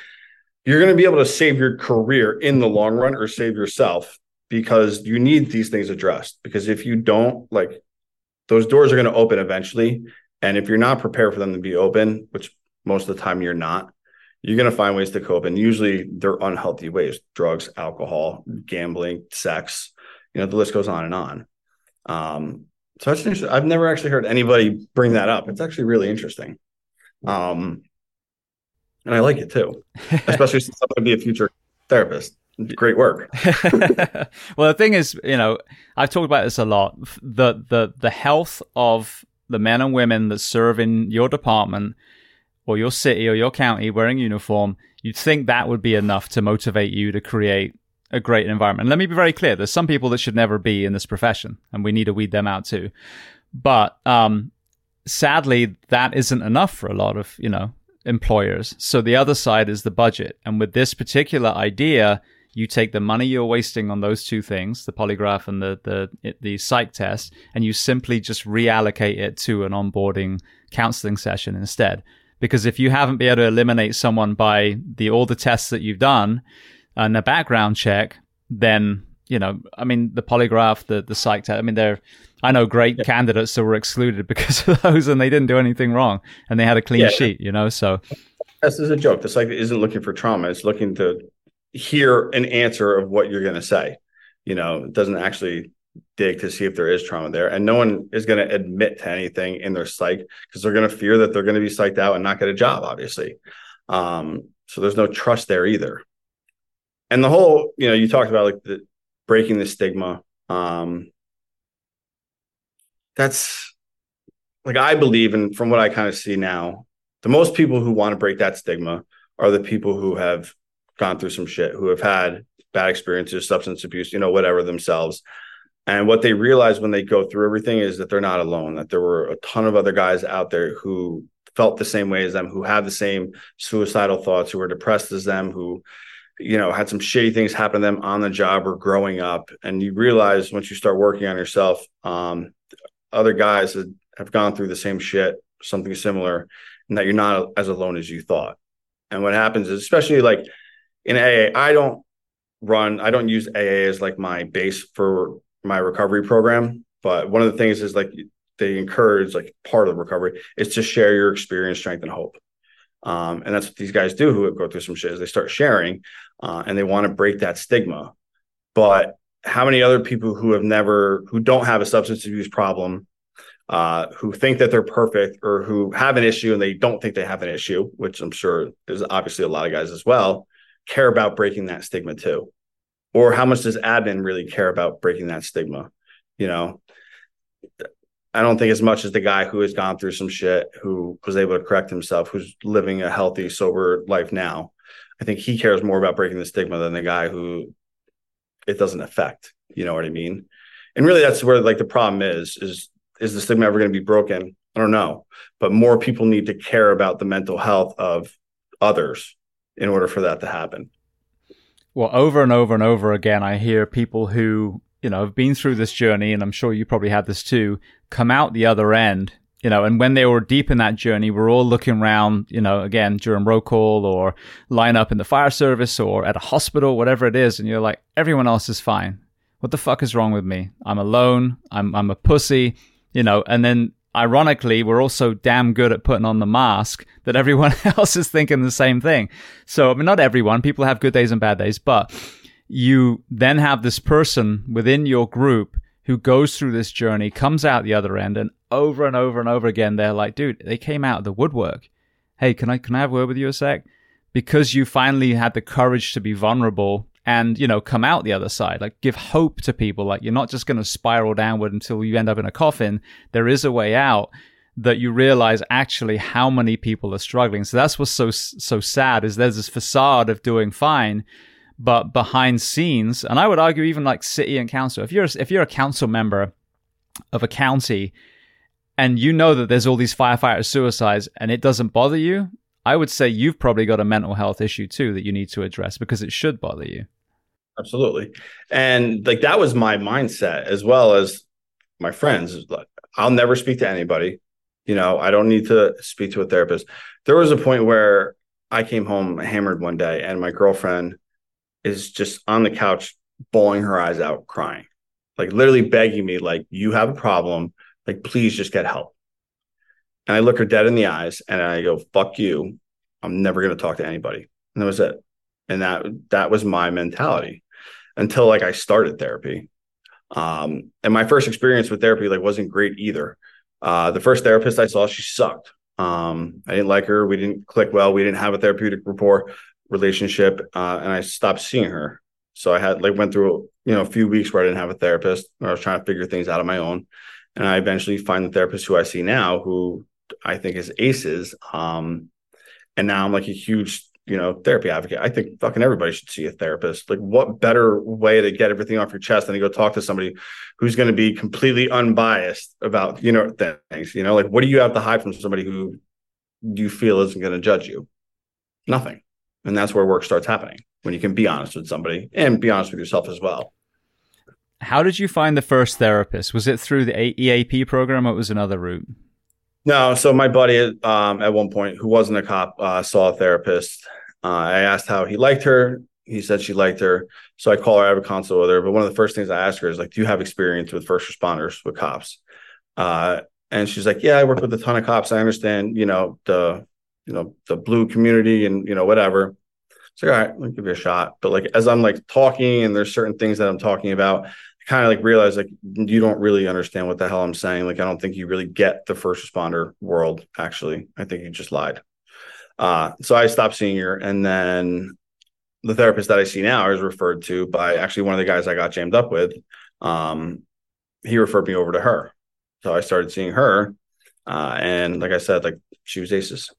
you're going to be able to save your career in the long run or save yourself because you need these things addressed. Because if you don't, like those doors are going to open eventually. And if you're not prepared for them to be open, which most of the time you're not, you're going to find ways to cope. And usually they're unhealthy ways drugs, alcohol, gambling, sex, you know, the list goes on and on. Um, so that's interesting. I've never actually heard anybody bring that up. It's actually really interesting. Um, and I like it too, (laughs) especially since I'm going to be a future therapist great work. (laughs) well, the thing is, you know, I've talked about this a lot. The the the health of the men and women that serve in your department or your city or your county wearing uniform, you'd think that would be enough to motivate you to create a great environment. And let me be very clear: there's some people that should never be in this profession, and we need to weed them out too. But um, sadly, that isn't enough for a lot of you know employers. So the other side is the budget, and with this particular idea you take the money you're wasting on those two things, the polygraph and the the the psych test, and you simply just reallocate it to an onboarding counseling session instead. Because if you haven't been able to eliminate someone by the all the tests that you've done and a background check, then you know, I mean, the polygraph, the the psych test. I mean, they're I know great yeah. candidates that were excluded (laughs) because of those, and they didn't do anything wrong, and they had a clean yeah. sheet. You know, so this is a joke. The psych isn't looking for trauma; it's looking to hear an answer of what you're going to say. You know, it doesn't actually dig to see if there is trauma there. And no one is going to admit to anything in their psych because they're going to fear that they're going to be psyched out and not get a job, obviously. Um, so there's no trust there either. And the whole, you know, you talked about like the breaking the stigma. Um, that's like I believe, and from what I kind of see now, the most people who want to break that stigma are the people who have gone through some shit, who have had bad experiences, substance abuse, you know, whatever themselves. And what they realize when they go through everything is that they're not alone, that there were a ton of other guys out there who felt the same way as them, who had the same suicidal thoughts, who were depressed as them, who, you know, had some shitty things happen to them on the job or growing up. And you realize once you start working on yourself, um, other guys that have gone through the same shit, something similar, and that you're not as alone as you thought. And what happens is, especially like in AA, I don't run, I don't use AA as like my base for my recovery program. But one of the things is like they encourage like part of the recovery is to share your experience, strength, and hope. Um, and that's what these guys do who go through some shit is they start sharing uh, and they want to break that stigma. But how many other people who have never who don't have a substance abuse problem uh, who think that they're perfect or who have an issue and they don't think they have an issue, which I'm sure is obviously a lot of guys as well, care about breaking that stigma too? Or how much does admin really care about breaking that stigma? You know, I don't think as much as the guy who has gone through some shit, who was able to correct himself, who's living a healthy, sober life now. I think he cares more about breaking the stigma than the guy who it doesn't affect. You know what I mean? And really, that's where like the problem is: is is the stigma ever going to be broken? I don't know, but more people need to care about the mental health of others in order for that to happen. Well, over and over and over again, I hear people who, you know, have been through this journey, and I'm sure you probably had this too, come out the other end, you know, and when they were deep in that journey, we're all looking around, you know, again, during roll call or line up in the fire service or at a hospital, whatever it is, and you're like, everyone else is fine. What the fuck is wrong with me? I'm alone. I'm, I'm a pussy, you know, and then ironically, we're also damn good at putting on the mask that everyone (laughs) else is thinking the same thing. So, I mean, not everyone, people have good days and bad days, but you then have this person within your group who goes through this journey, comes out the other end, and over and over and over again, they're like, dude, they came out of the woodwork. Hey, can I, can I have a word with you a sec? Because you finally had the courage to be vulnerable and you know come out the other side like give hope to people like you're not just going to spiral downward until you end up in a coffin there is a way out that you realize actually how many people are struggling so that's what's so so sad is there's this facade of doing fine but behind scenes and i would argue even like city and council if you're if you're a council member of a county and you know that there's all these firefighter suicides and it doesn't bother you I would say you've probably got a mental health issue too that you need to address because it should bother you. Absolutely. And like that was my mindset as well as my friends. I'll never speak to anybody. You know, I don't need to speak to a therapist. There was a point where I came home hammered one day and my girlfriend is just on the couch bawling her eyes out crying. Like literally begging me like you have a problem, like please just get help. And I look her dead in the eyes and I go, fuck you. I'm never going to talk to anybody. And that was it. And that, that was my mentality until like I started therapy. Um, and my first experience with therapy like wasn't great either. Uh, the first therapist I saw, she sucked. Um, I didn't like her. We didn't click well. We didn't have a therapeutic rapport relationship. Uh, and I stopped seeing her. So I had like went through, you know, a few weeks where I didn't have a therapist I was trying to figure things out on my own. And I eventually find the therapist who I see now who I think is aces. Um, and now I'm like a huge, you know, therapy advocate. I think fucking everybody should see a therapist. Like, what better way to get everything off your chest than to go talk to somebody who's going to be completely unbiased about, you know, things. You know, like what do you have to hide from somebody who you feel isn't going to judge you? Nothing. And that's where work starts happening when you can be honest with somebody and be honest with yourself as well. How did you find the first therapist? Was it through the EAP program or was another route? No, so my buddy um, at one point, who wasn't a cop, uh, saw a therapist. Uh, I asked how he liked her. He said she liked her. So I call her, I have a consult with her. But one of the first things I ask her is like, "Do you have experience with first responders, with cops?" Uh, and she's like, "Yeah, I work with a ton of cops. I understand, you know, the, you know, the blue community and you know whatever." So all right, let me give you a shot. But like as I'm like talking, and there's certain things that I'm talking about, kind of like realize like you don't really understand what the hell I'm saying. Like I don't think you really get the first responder world. Actually, I think you just lied. Uh, so I stopped seeing her, and then the therapist that I see now is referred to by actually one of the guys I got jammed up with. Um, he referred me over to her, so I started seeing her, uh, and like I said, like she was aces.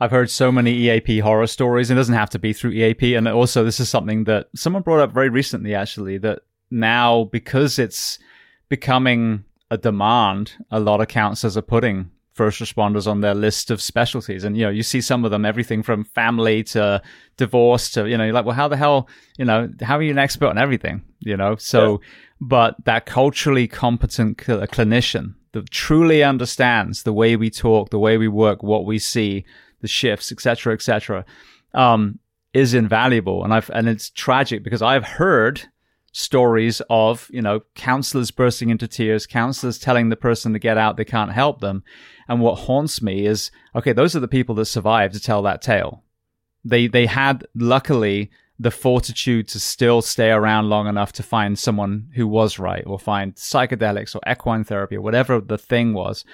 I've heard so many EAP horror stories. It doesn't have to be through EAP. And also, this is something that someone brought up very recently, actually, that now because it's becoming a demand, a lot of counselors are putting first responders on their list of specialties. And, you know, you see some of them, everything from family to divorce to, you know, you're like, well, how the hell, you know, how are you an expert on everything, you know? So, yeah. but that culturally competent cl- clinician that truly understands the way we talk, the way we work, what we see, the shifts, etc., etc., um, is invaluable. And I've, and it's tragic because I've heard stories of, you know, counselors bursting into tears, counselors telling the person to get out, they can't help them. And what haunts me is, okay, those are the people that survived to tell that tale. They, they had luckily the fortitude to still stay around long enough to find someone who was right or find psychedelics or equine therapy or whatever the thing was.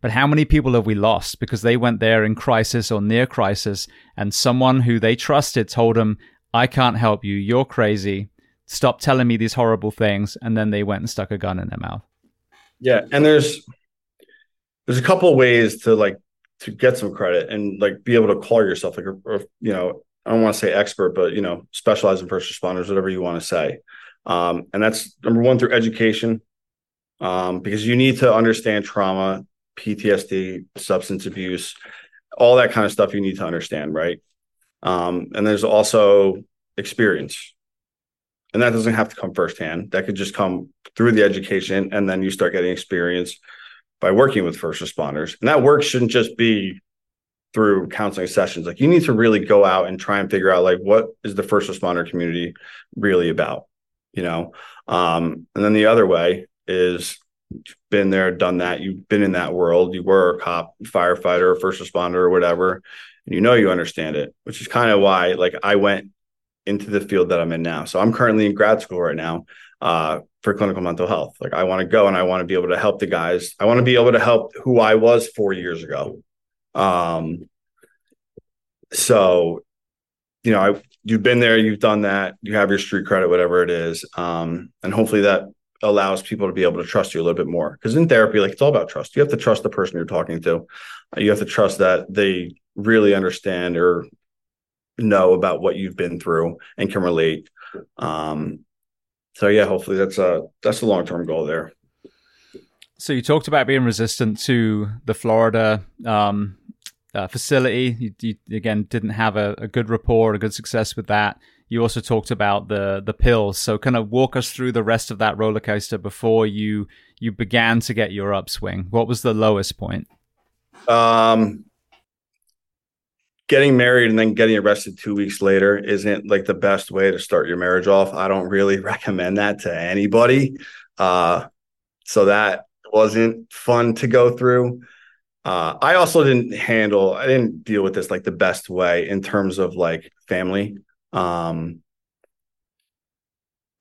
But how many people have we lost because they went there in crisis or near crisis and someone who they trusted told them, I can't help you. You're crazy. Stop telling me these horrible things. And then they went and stuck a gun in their mouth. Yeah. And there's there's a couple ways to like to get some credit and like be able to call yourself like a you know i don't want to say expert but you know specialize in first responders whatever you want to say. Um, and that's number one through education. Um, because you need to understand trauma ptsd substance abuse all that kind of stuff you need to understand right? Um, and there's also experience. And that doesn't have to come firsthand. That could just come through the education and then you start getting experience by working with first responders. And that work shouldn't just be through counseling sessions. Like you need to really go out and try and figure out like what is the first responder community really about you know? Um, and then the other way is been there done that you've been in that world you were a cop firefighter first responder or whatever and you know you understand it which is kind of why like i went into the field that I'm in now. So I'm currently in grad school right now uh, for clinical mental health. Like I want to go and I want to be able to help the guys. I want to be able to help who I was four years ago. Um, so you know, I, you've been there, you've done that, you have your street credit, whatever it is. Um, and hopefully that allows people to be able to trust you a little bit more. Because in therapy, like it's all about trust. You have to trust the person you're talking to. You have to trust that they really understand or know about what you've been through and can relate. Um, so yeah, hopefully that's a that's a long term goal there. So you talked about being resistant to the Florida um, uh, facility. You, you, again didn't have a, a good rapport, a good success with that. You also talked about the the pills. So kind of walk us through the rest of that roller coaster before you you began to get your upswing. What was the lowest point? Um, getting married and then getting arrested two weeks later isn't like the best way to start your marriage off. I don't really (laughs) recommend that to anybody. Uh, so that wasn't fun to go through. Uh, I also didn't handle, I didn't deal with this like the best way in terms of like family. Um,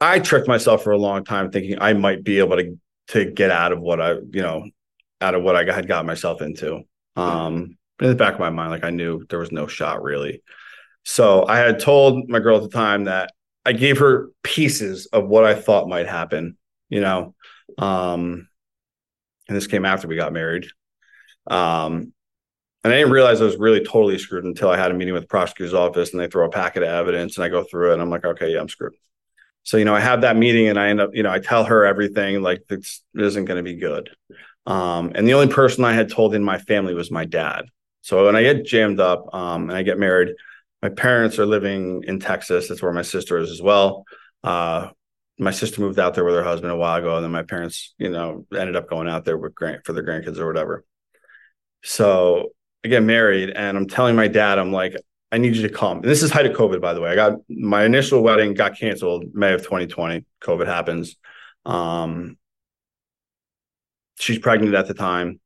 I tricked myself for a long time thinking I might be able to to get out of what I, you know, out of what I had got myself into. Um, in the back of my mind, like I knew there was no shot really. So I had told my girl at the time that I gave her pieces of what I thought might happen, you know. Um, and this came after we got married. Um, and I didn't realize I was really totally screwed until I had a meeting with the prosecutor's office and they throw a packet of evidence and I go through it and I'm like, okay, yeah, I'm screwed. So, you know, I have that meeting and I end up, you know, I tell her everything like this isn't going to be good. Um, and the only person I had told in my family was my dad. So when I get jammed up um, and I get married, my parents are living in Texas. That's where my sister is as well. Uh, my sister moved out there with her husband a while ago, and then my parents, you know, ended up going out there with grant for their grandkids or whatever. So I get married, and I'm telling my dad, I'm like, I need you to come. And this is height of COVID, by the way. I got my initial wedding got canceled May of 2020. COVID happens. Um, she's pregnant at the time.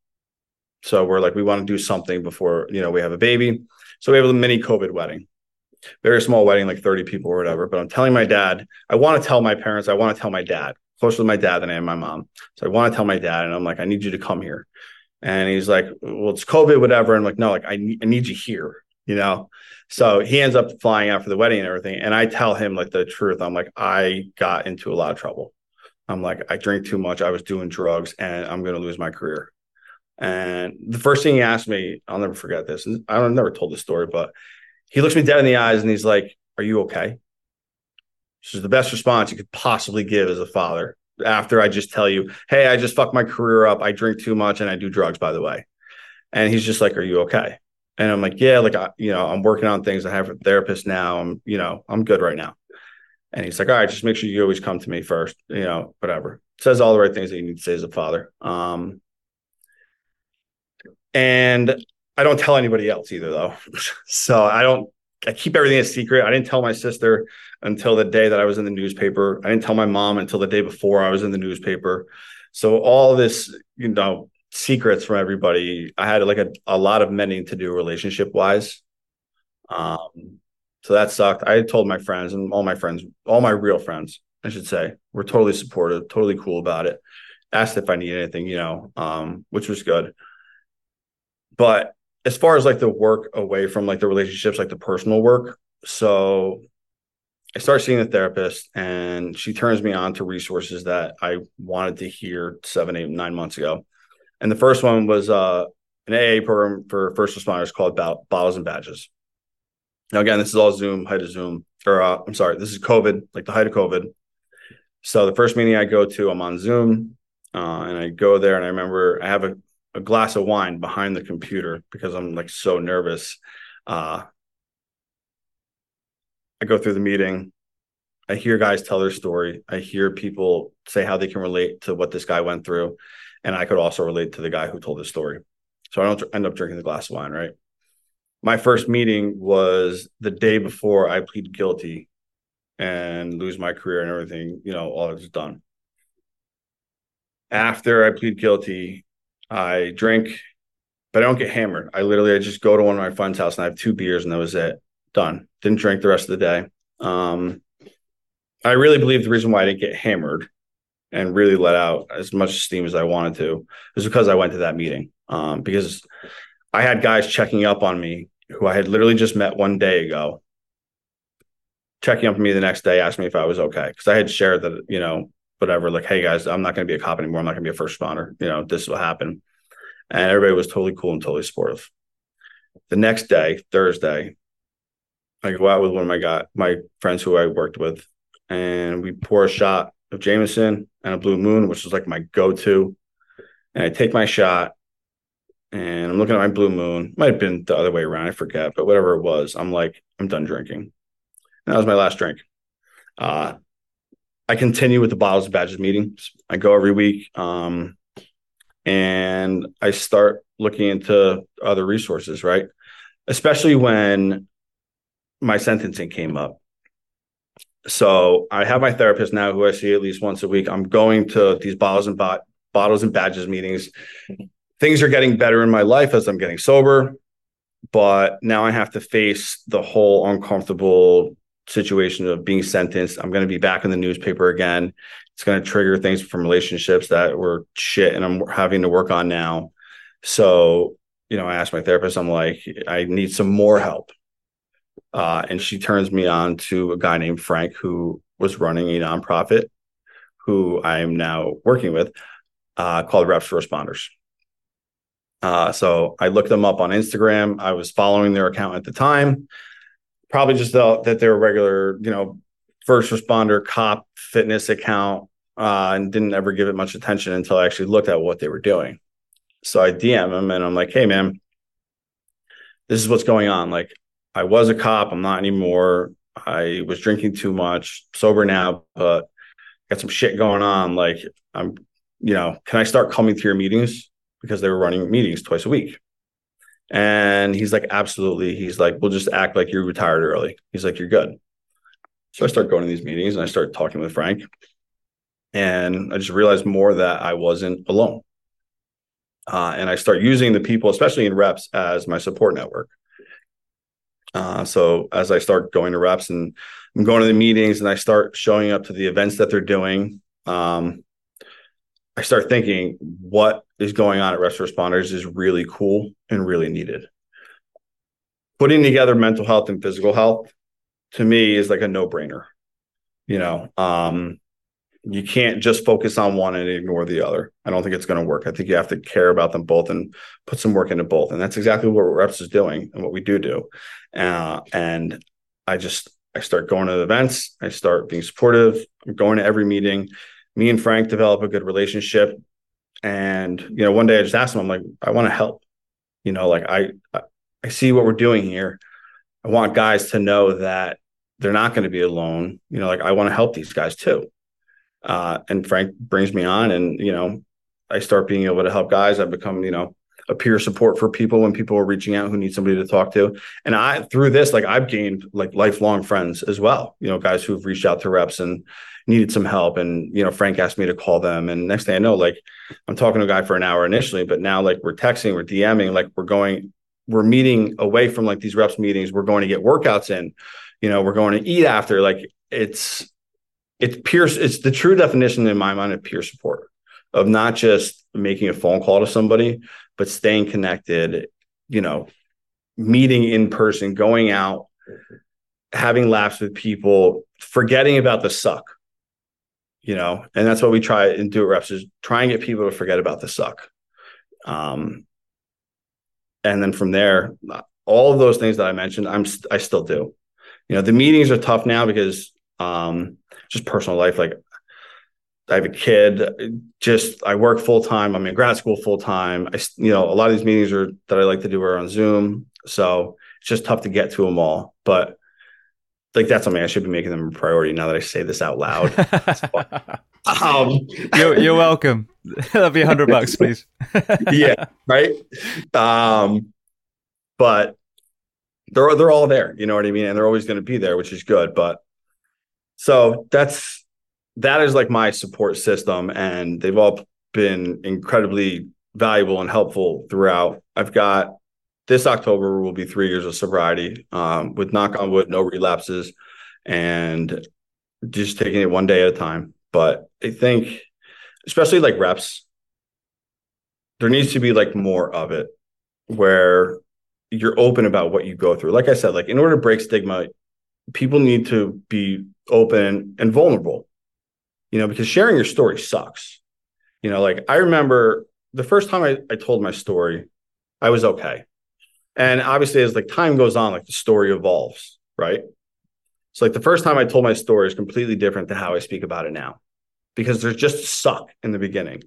So we're like, we want to do something before, you know, we have a baby. So we have a mini COVID wedding very small wedding, like 30 people or whatever. But I'm telling my dad, I want to tell my parents, I want to tell my dad, closer to my dad than I am my mom. So I want to tell my dad, and I'm like, I need you to come here. And he's like, Well, it's COVID, whatever. And I'm like, No, like I need, I need you here, you know. So he ends up flying out for the wedding and everything. And I tell him like the truth. I'm like, I got into a lot of trouble. I'm like, I drink too much. I was doing drugs, and I'm going to lose my career. And the first thing he asked me, I'll never forget this. And I don't never told this story, but he looks me dead in the eyes and he's like, Are you okay? This is the best response you could possibly give as a father after I just tell you, Hey, I just fucked my career up. I drink too much and I do drugs, by the way. And he's just like, Are you okay? And I'm like, Yeah, like, I, you know, I'm working on things. I have a therapist now. I'm, you know, I'm good right now. And he's like, All right, just make sure you always come to me first, you know, whatever. Says all the right things that you need to say as a father. Um, and I don't tell anybody else either, though. (laughs) so I don't. I keep everything a secret. I didn't tell my sister until the day that I was in the newspaper. I didn't tell my mom until the day before I was in the newspaper. So all this, you know, secrets from everybody. I had like a, a lot of mending to do relationship wise. Um, so that sucked. I told my friends and all my friends, all my real friends, I should say, were totally supportive, totally cool about it. Asked if I needed anything, you know, um, which was good. But as far as like the work away from like the relationships, like the personal work. So I start seeing a therapist and she turns me on to resources that I wanted to hear seven, eight, nine months ago. And the first one was uh, an AA program for first responders called Bottles and Badges. Now, again, this is all Zoom, height of Zoom, or uh, I'm sorry, this is COVID, like the height of COVID. So the first meeting I go to, I'm on Zoom, uh, and I go there, and I remember I have a a glass of wine behind the computer because I'm like so nervous. Uh, I go through the meeting. I hear guys tell their story. I hear people say how they can relate to what this guy went through. And I could also relate to the guy who told his story. So I don't end up drinking the glass of wine, right? My first meeting was the day before I plead guilty and lose my career and everything, you know, all is done. After I plead guilty, I drink, but I don't get hammered. I literally I just go to one of my friend's house and I have two beers and that was it. Done. Didn't drink the rest of the day. Um, I really believe the reason why I didn't get hammered and really let out as much steam as I wanted to is because I went to that meeting. Um, because I had guys checking up on me who I had literally just met one day ago checking up on me the next day, asking me if I was okay. Cause I had shared that, you know, whatever, like, hey guys, I'm not going to be a cop anymore. I'm not going to be a first responder. You know, this will happen. And everybody was totally cool and totally supportive. The next day, Thursday, I go out with one of my guy, my friends who I worked with, and we pour a shot of Jameson and a Blue Moon, which is like my go-to. And I take my shot, and I'm looking at my Blue Moon. Might have been the other way around, I forget, but whatever it was, I'm like, I'm done drinking. And that was my last drink. Uh, I continue with the bottles and badges meetings. I go every week, um, and I start looking into other resources, right? Especially when my sentencing came up. So I have my therapist now, who I see at least once a week. I'm going to these bottles and bot- bottles and badges meetings. Things are getting better in my life as I'm getting sober, but now I have to face the whole uncomfortable situation of being sentenced. I'm going to be back in the newspaper again. It's going to trigger things from relationships that were shit and I'm having to work on now. So, you know, I asked my therapist, I'm like, I need some more help. Uh, and she turns me on to a guy named Frank who was running a nonprofit who I'm now working with uh, called Reps for Responders. Uh, so I looked them up on Instagram. I was following their account at the time, probably just thought that they're a regular, you know, first responder cop fitness account, uh, and didn't ever give it much attention until I actually looked at what they were doing. So I DM them and I'm like, "Hey, man, this is what's going on. Like, I was a cop. I'm not anymore. I was drinking too much, sober now, but got some shit going on. Like, I'm, you know, can I start coming to your meetings? Because they were running meetings twice a week. And he's like, absolutely. He's like, we'll just act like you're retired early. He's like, you're good. So I start going to these meetings and I start talking with Frank. And I just realized more that I wasn't alone. Uh, and I start using the people, especially in reps, as my support network. Uh, so as I start going to reps and I'm going to the meetings and I start showing up to the events that they're doing, um, I start thinking what is going on at Reps Responders is really cool and really needed. Putting together mental health and physical health to me is like a no brainer. You know, um, you can't just focus on one and ignore the other. I don't think it's going to work. I think you have to care about them both and put some work into both. And that's exactly what Reps is doing and what we do do. Uh, and I just, I start going to the events. I start being supportive. I'm going to every meeting. Me and Frank develop a good relationship. And, you know, one day I just asked him, I'm like, I want to help. You know, like I, I see what we're doing here. I want guys to know that they're not going to be alone. You know, like I want to help these guys too uh, and Frank brings me on, and you know, I start being able to help guys. I become, you know, a peer support for people when people are reaching out who need somebody to talk to. And I through this, like I've gained like lifelong friends as well. You know, guys who've reached out to reps and needed some help. And you know, Frank asked me to call them. And next thing I know, like I'm talking to a guy for an hour initially, but now like we're texting, we're DMing, like we're going, we're meeting away from like these reps meetings. We're going to get workouts in. You know, we're going to eat after. Like it's it's peer it's the true definition in my mind of peer support of not just making a phone call to somebody but staying connected you know meeting in person going out having laughs with people forgetting about the suck you know and that's what we try and do at reps is try and get people to forget about the suck um and then from there all of those things that i mentioned i'm i still do you know the meetings are tough now because um just personal life. Like I have a kid. Just I work full time. I'm in grad school full time. I you know a lot of these meetings are that I like to do are on Zoom, so it's just tough to get to them all. But like that's something I should be making them a priority now that I say this out loud. (laughs) um, you're, you're welcome. (laughs) That'll be a hundred bucks, please. (laughs) yeah, right. Um, but they're they're all there. You know what I mean, and they're always going to be there, which is good. But so that's that is like my support system, and they've all been incredibly valuable and helpful throughout. I've got this October will be three years of sobriety, um, with knock on wood, no relapses, and just taking it one day at a time. But I think, especially like reps, there needs to be like more of it where you're open about what you go through. Like I said, like in order to break stigma, people need to be open and vulnerable, you know, because sharing your story sucks. You know, like I remember the first time I, I told my story, I was okay. And obviously, as like time goes on, like the story evolves, right? So like the first time I told my story is completely different to how I speak about it now, because there's just suck in the beginning.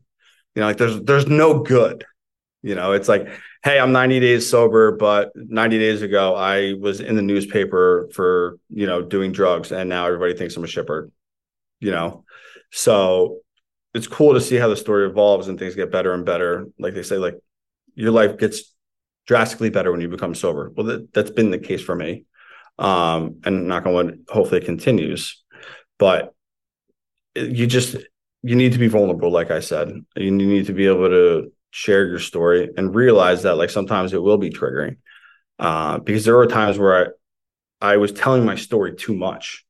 You know, like there's there's no good. You know, it's like, hey, I'm 90 days sober, but 90 days ago I was in the newspaper for you know doing drugs, and now everybody thinks I'm a shipper. You know, so it's cool to see how the story evolves and things get better and better. Like they say, like your life gets drastically better when you become sober. Well, that, that's been the case for me. Um, and knock on wood, hopefully it continues. But you just you need to be vulnerable, like I said. You need to be able to share your story and realize that like sometimes it will be triggering. Uh, because there were times where I, I was telling my story too much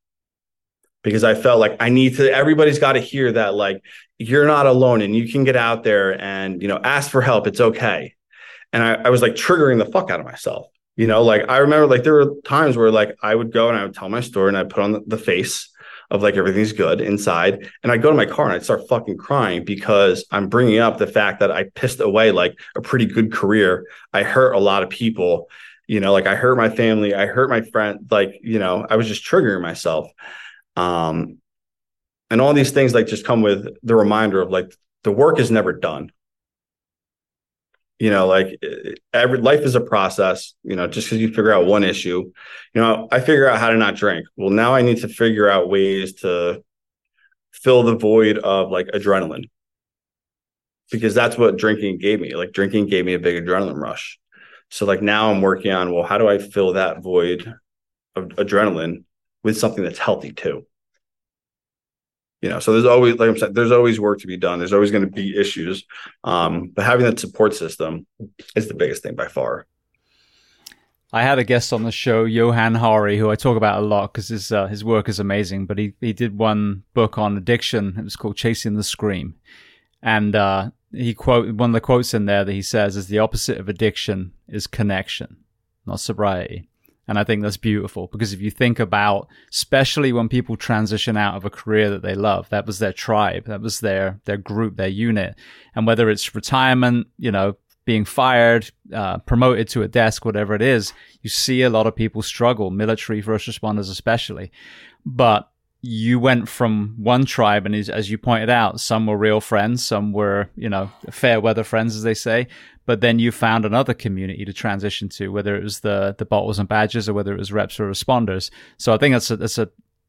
because I felt like I need to everybody's got to hear that like you're not alone and you can get out there and you know ask for help. It's okay and I, I was like triggering the fuck out of myself. You know, like I remember like there were times where like I would go and I would tell my story and I'd put on the, the face of like everything's good inside. And I'd go to my car and I'd start fucking crying because I'm bringing up the fact that I pissed away like a pretty good career. I hurt a lot of people, you know, like I hurt my family, I hurt my friend, like, you know, I was just triggering myself. Um, and all these things like just come with the reminder of like the work is never done. You know like every life is a process you know just because you figure out one issue. You know i figure out how to not drink. Well now i need to figure out ways to fill the void of like adrenaline. Because that's what drinking gave me. Like drinking gave me a big adrenaline rush. So like now i'm working on well how do i fill that void of adrenaline with something that's healthy too you know so there's always like i'm saying there's always work to be done there's always going to be issues um, but having that support system is the biggest thing by far I had a guest on the show, Johann Hari, who I talk about a lot because his uh, his work is amazing. But he, he did one book on addiction. It was called Chasing the Scream, and uh, he quote one of the quotes in there that he says is the opposite of addiction is connection, not sobriety. And I think that's beautiful because if you think about, especially when people transition out of a career that they love, that was their tribe, that was their, their group, their unit. And whether it's retirement, you know, being fired, uh, promoted to a desk, whatever it is, you see a lot of people struggle, military first responders especially. But you went from one tribe, and as you pointed out, some were real friends, some were, you know, fair weather friends, as they say. But then you found another community to transition to, whether it was the the bottles and badges or whether it was reps or responders. So I think that's a, that's a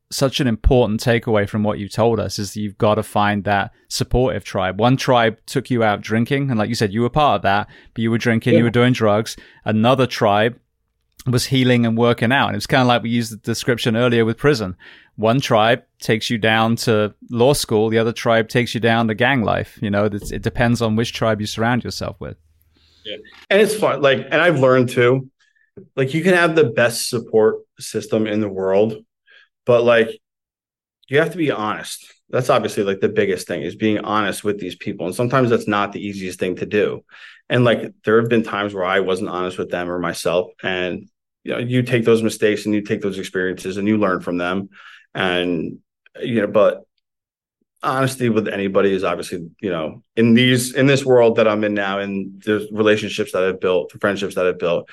such an important takeaway from what you told us is you've got to find that supportive tribe. One tribe took you out drinking, and like you said, you were part of that, but you were drinking, yeah. you were doing drugs. Another tribe was healing and working out. And it's kind of like we used the description earlier with prison one tribe takes you down to law school, the other tribe takes you down to gang life. You know, it depends on which tribe you surround yourself with. Yeah. And it's fun. Like, and I've learned too, like, you can have the best support system in the world, but like, you have to be honest. That's obviously like the biggest thing is being honest with these people. And sometimes that's not the easiest thing to do. And like, there have been times where I wasn't honest with them or myself. And, you know, you take those mistakes and you take those experiences and you learn from them and you know but honesty with anybody is obviously you know in these in this world that i'm in now and the relationships that i've built the friendships that i've built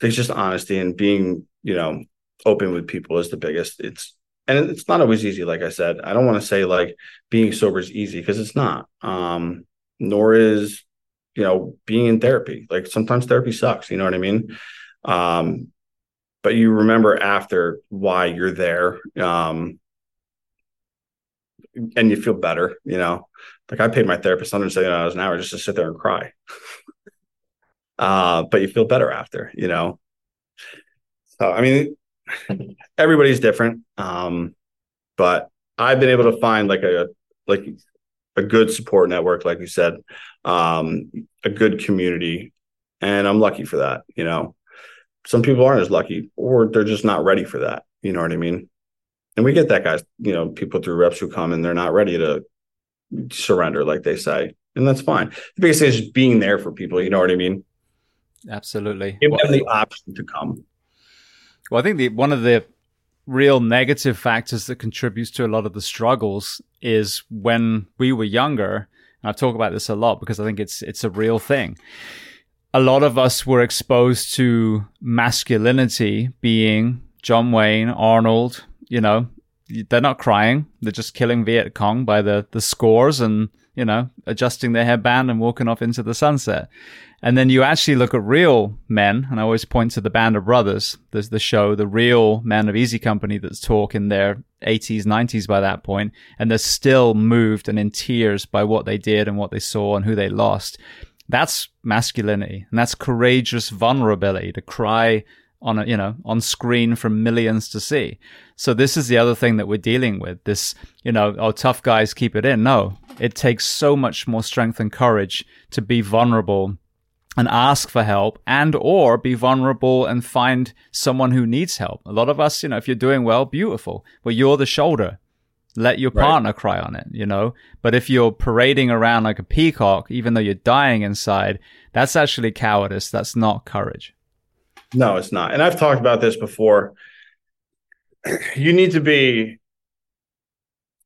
there's just honesty and being you know open with people is the biggest. It's and it's not always easy like i said. I don't want to say like being sober is easy because it's not. Um nor is you know being in therapy. Like sometimes therapy sucks you know what i mean? Um but you remember after why you're there. Um, and you feel better you know like i paid my therapist $170 an hour just to sit there and cry (laughs) uh, but you feel better after you know so i mean everybody's different um, but i've been able to find like a like a good support network like you said um, a good community and i'm lucky for that you know some people aren't as lucky or they're just not ready for that. You know what I mean? And we get that guys, you know, people through reps who come and they're not ready to surrender, like they say. And that's fine. The biggest thing is just being there for people. You know what I mean? Absolutely. Give well, them the option to come. Well, I think the one of the real negative factors that contributes to a lot of the struggles is when we were younger. And I talk about this a lot because I think it's it's a real thing. A lot of us were exposed to masculinity being John Wayne, Arnold, you know, they're not crying. They're just killing Viet Cong by the, the scores and, you know, adjusting their headband and walking off into the sunset. And then you actually look at real men, and I always point to the Band of Brothers. There's the show, the real men of Easy Company that's talk in their 80s, 90s by that point, and they're still moved and in tears by what they did and what they saw and who they lost. That's masculinity, and that's courageous vulnerability to cry on a, you know, on screen for millions to see. So this is the other thing that we're dealing with. This, you know, oh, tough guys keep it in. No, it takes so much more strength and courage to be vulnerable and ask for help and or be vulnerable and find someone who needs help. A lot of us, you know, if you're doing well, beautiful, but you're the shoulder. Let your partner right. cry on it, you know? But if you're parading around like a peacock, even though you're dying inside, that's actually cowardice. That's not courage. No, it's not. And I've talked about this before. (clears throat) You need to be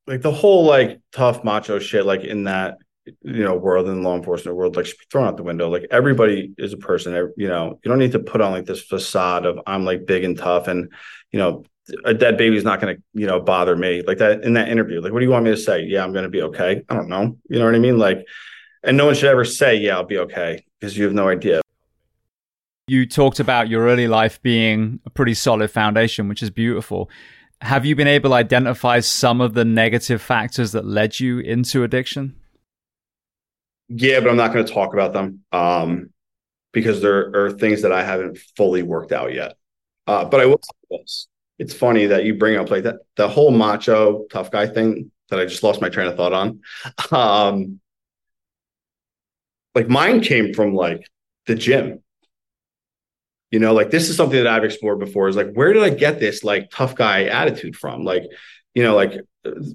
like the whole like tough macho shit, like in that you know world in law enforcement world like should be thrown out the window. Like everybody is a person you know you don't need to put on like this facade of i'm like big and tough and you know a dead baby's not going to you know bother me like that in that interview. Like what do you want me to say? Yeah i'm going to be okay. I don't know. You know what i mean? Like and no one should ever say yeah i'll be okay because you have no idea you talked about your early life being a pretty solid foundation, which is beautiful. Have you been able to identify some of the negative factors that led you into addiction? Yeah, but I'm not going to talk about them um, because there are things that I haven't fully worked out yet. Uh, but I will say this. It's funny that you bring up like that the whole macho tough guy thing that I just lost my train of thought on. (laughs) Um, like mine came from like the gym you know, like this is something that I've explored before is like, where did I get this like tough guy attitude from? Like, you know, like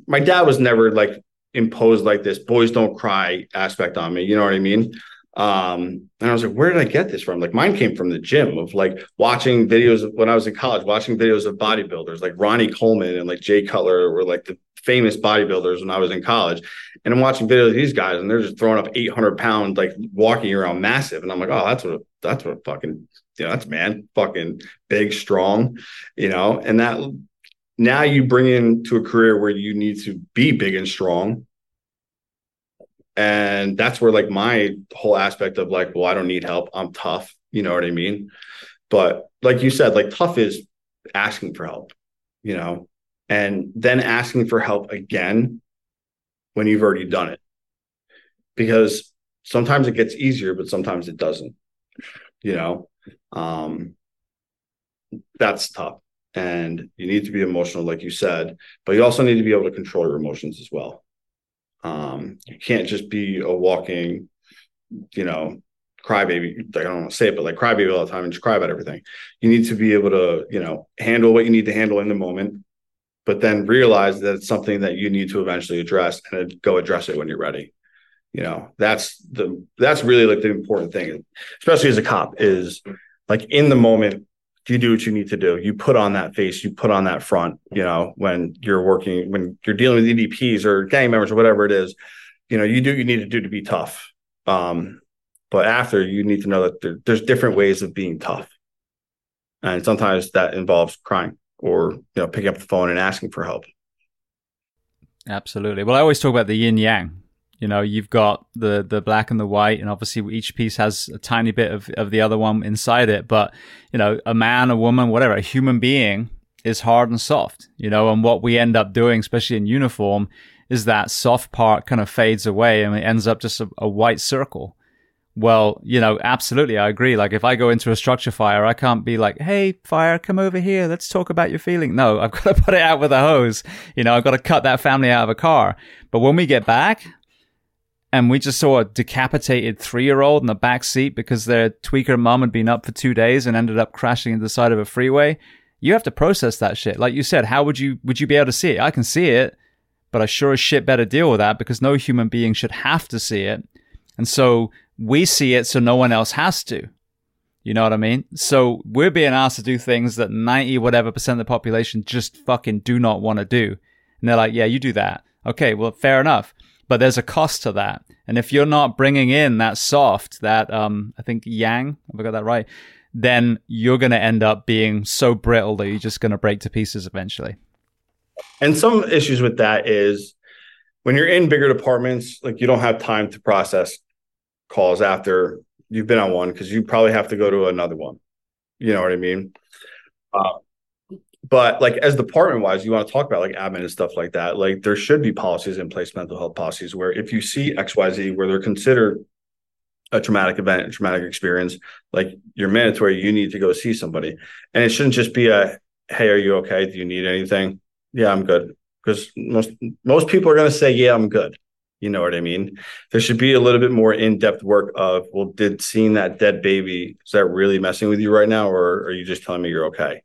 my dad was never like imposed like this boys don't cry aspect on me. You know what I mean? Um, and I was like, where did I get this from? Like mine came from the gym of like watching videos when I was in college, watching videos of bodybuilders like Ronnie Coleman and like Jay Cutler were like the famous bodybuilders when I was in college. And I'm watching videos of these guys and they're just throwing up 800 pounds, like walking around massive. And I'm like, oh, that's what, that's what fucking know, that's man, fucking big, strong, you know, and that now you bring into a career where you need to be big and strong. And that's where like my whole aspect of like, well, I don't need help. I'm tough. You know what I mean? But like you said, like tough is asking for help, you know, and then asking for help again when you've already done it. Because sometimes it gets easier, but sometimes it doesn't, you know um, that's tough. And you need to be emotional, like you said, but you also need to be able to control your emotions as well. Um, you can't just be a walking, you know, crybaby. Like I don't want to say it, but like crybaby all the time and just cry about everything. You need to be able to, you know, handle what you need to handle in the moment, but then realize that it's something that you need to eventually address and go address it when you're ready you know that's the that's really like the important thing especially as a cop is like in the moment you do what you need to do you put on that face you put on that front you know when you're working when you're dealing with edps or gang members or whatever it is you know you do you need to do to be tough. Um but after you need to know that there, there's different ways of being tough. And sometimes that involves crying or you know picking up the phone and asking for help. Absolutely. Well i always talk about the yin yang you know, you've got the the black and the white, and obviously each piece has a tiny bit of, of the other one inside it. But you know, a man, a woman, whatever, a human being is hard and soft. You know, and what we end up doing, especially in uniform, is that soft part kind of fades away and it ends up just a, a white circle. Well, you know, absolutely, I agree. Like, if I go into a structure fire, I can't be like, "Hey, fire, come over here. Let's talk about your feeling." No, (laughs) I've got to put it out with a hose. You know, I've got to cut that family out of a car. But when we get back, and we just saw a decapitated three-year-old in the back seat because their tweaker mom had been up for two days and ended up crashing into the side of a freeway. You have to process that shit. Like you said, how would you would you be able to see it? I can see it, but I sure as shit better deal with that because no human being should have to see it. And so we see it so no one else has to. You know what I mean? So we're being asked to do things that 90 whatever percent of the population just fucking do not want to do. And they're like, yeah, you do that. Okay, well, fair enough. But there's a cost to that. And if you're not bringing in that soft, that, um, I think yang, have I got that right? Then you're going to end up being so brittle that you're just going to break to pieces eventually. And some issues with that is when you're in bigger departments, like you don't have time to process calls after you've been on one because you probably have to go to another one. You know what I mean? Uh, but like as department wise, you want to talk about like admin and stuff like that. Like there should be policies in place, mental health policies, where if you see XYZ where they're considered a traumatic event, a traumatic experience, like you're mandatory, you need to go see somebody. And it shouldn't just be a, hey, are you okay? Do you need anything? Yeah, I'm good. Because most most people are gonna say, Yeah, I'm good. You know what I mean? There should be a little bit more in-depth work of, well, did seeing that dead baby, is that really messing with you right now? Or are you just telling me you're okay?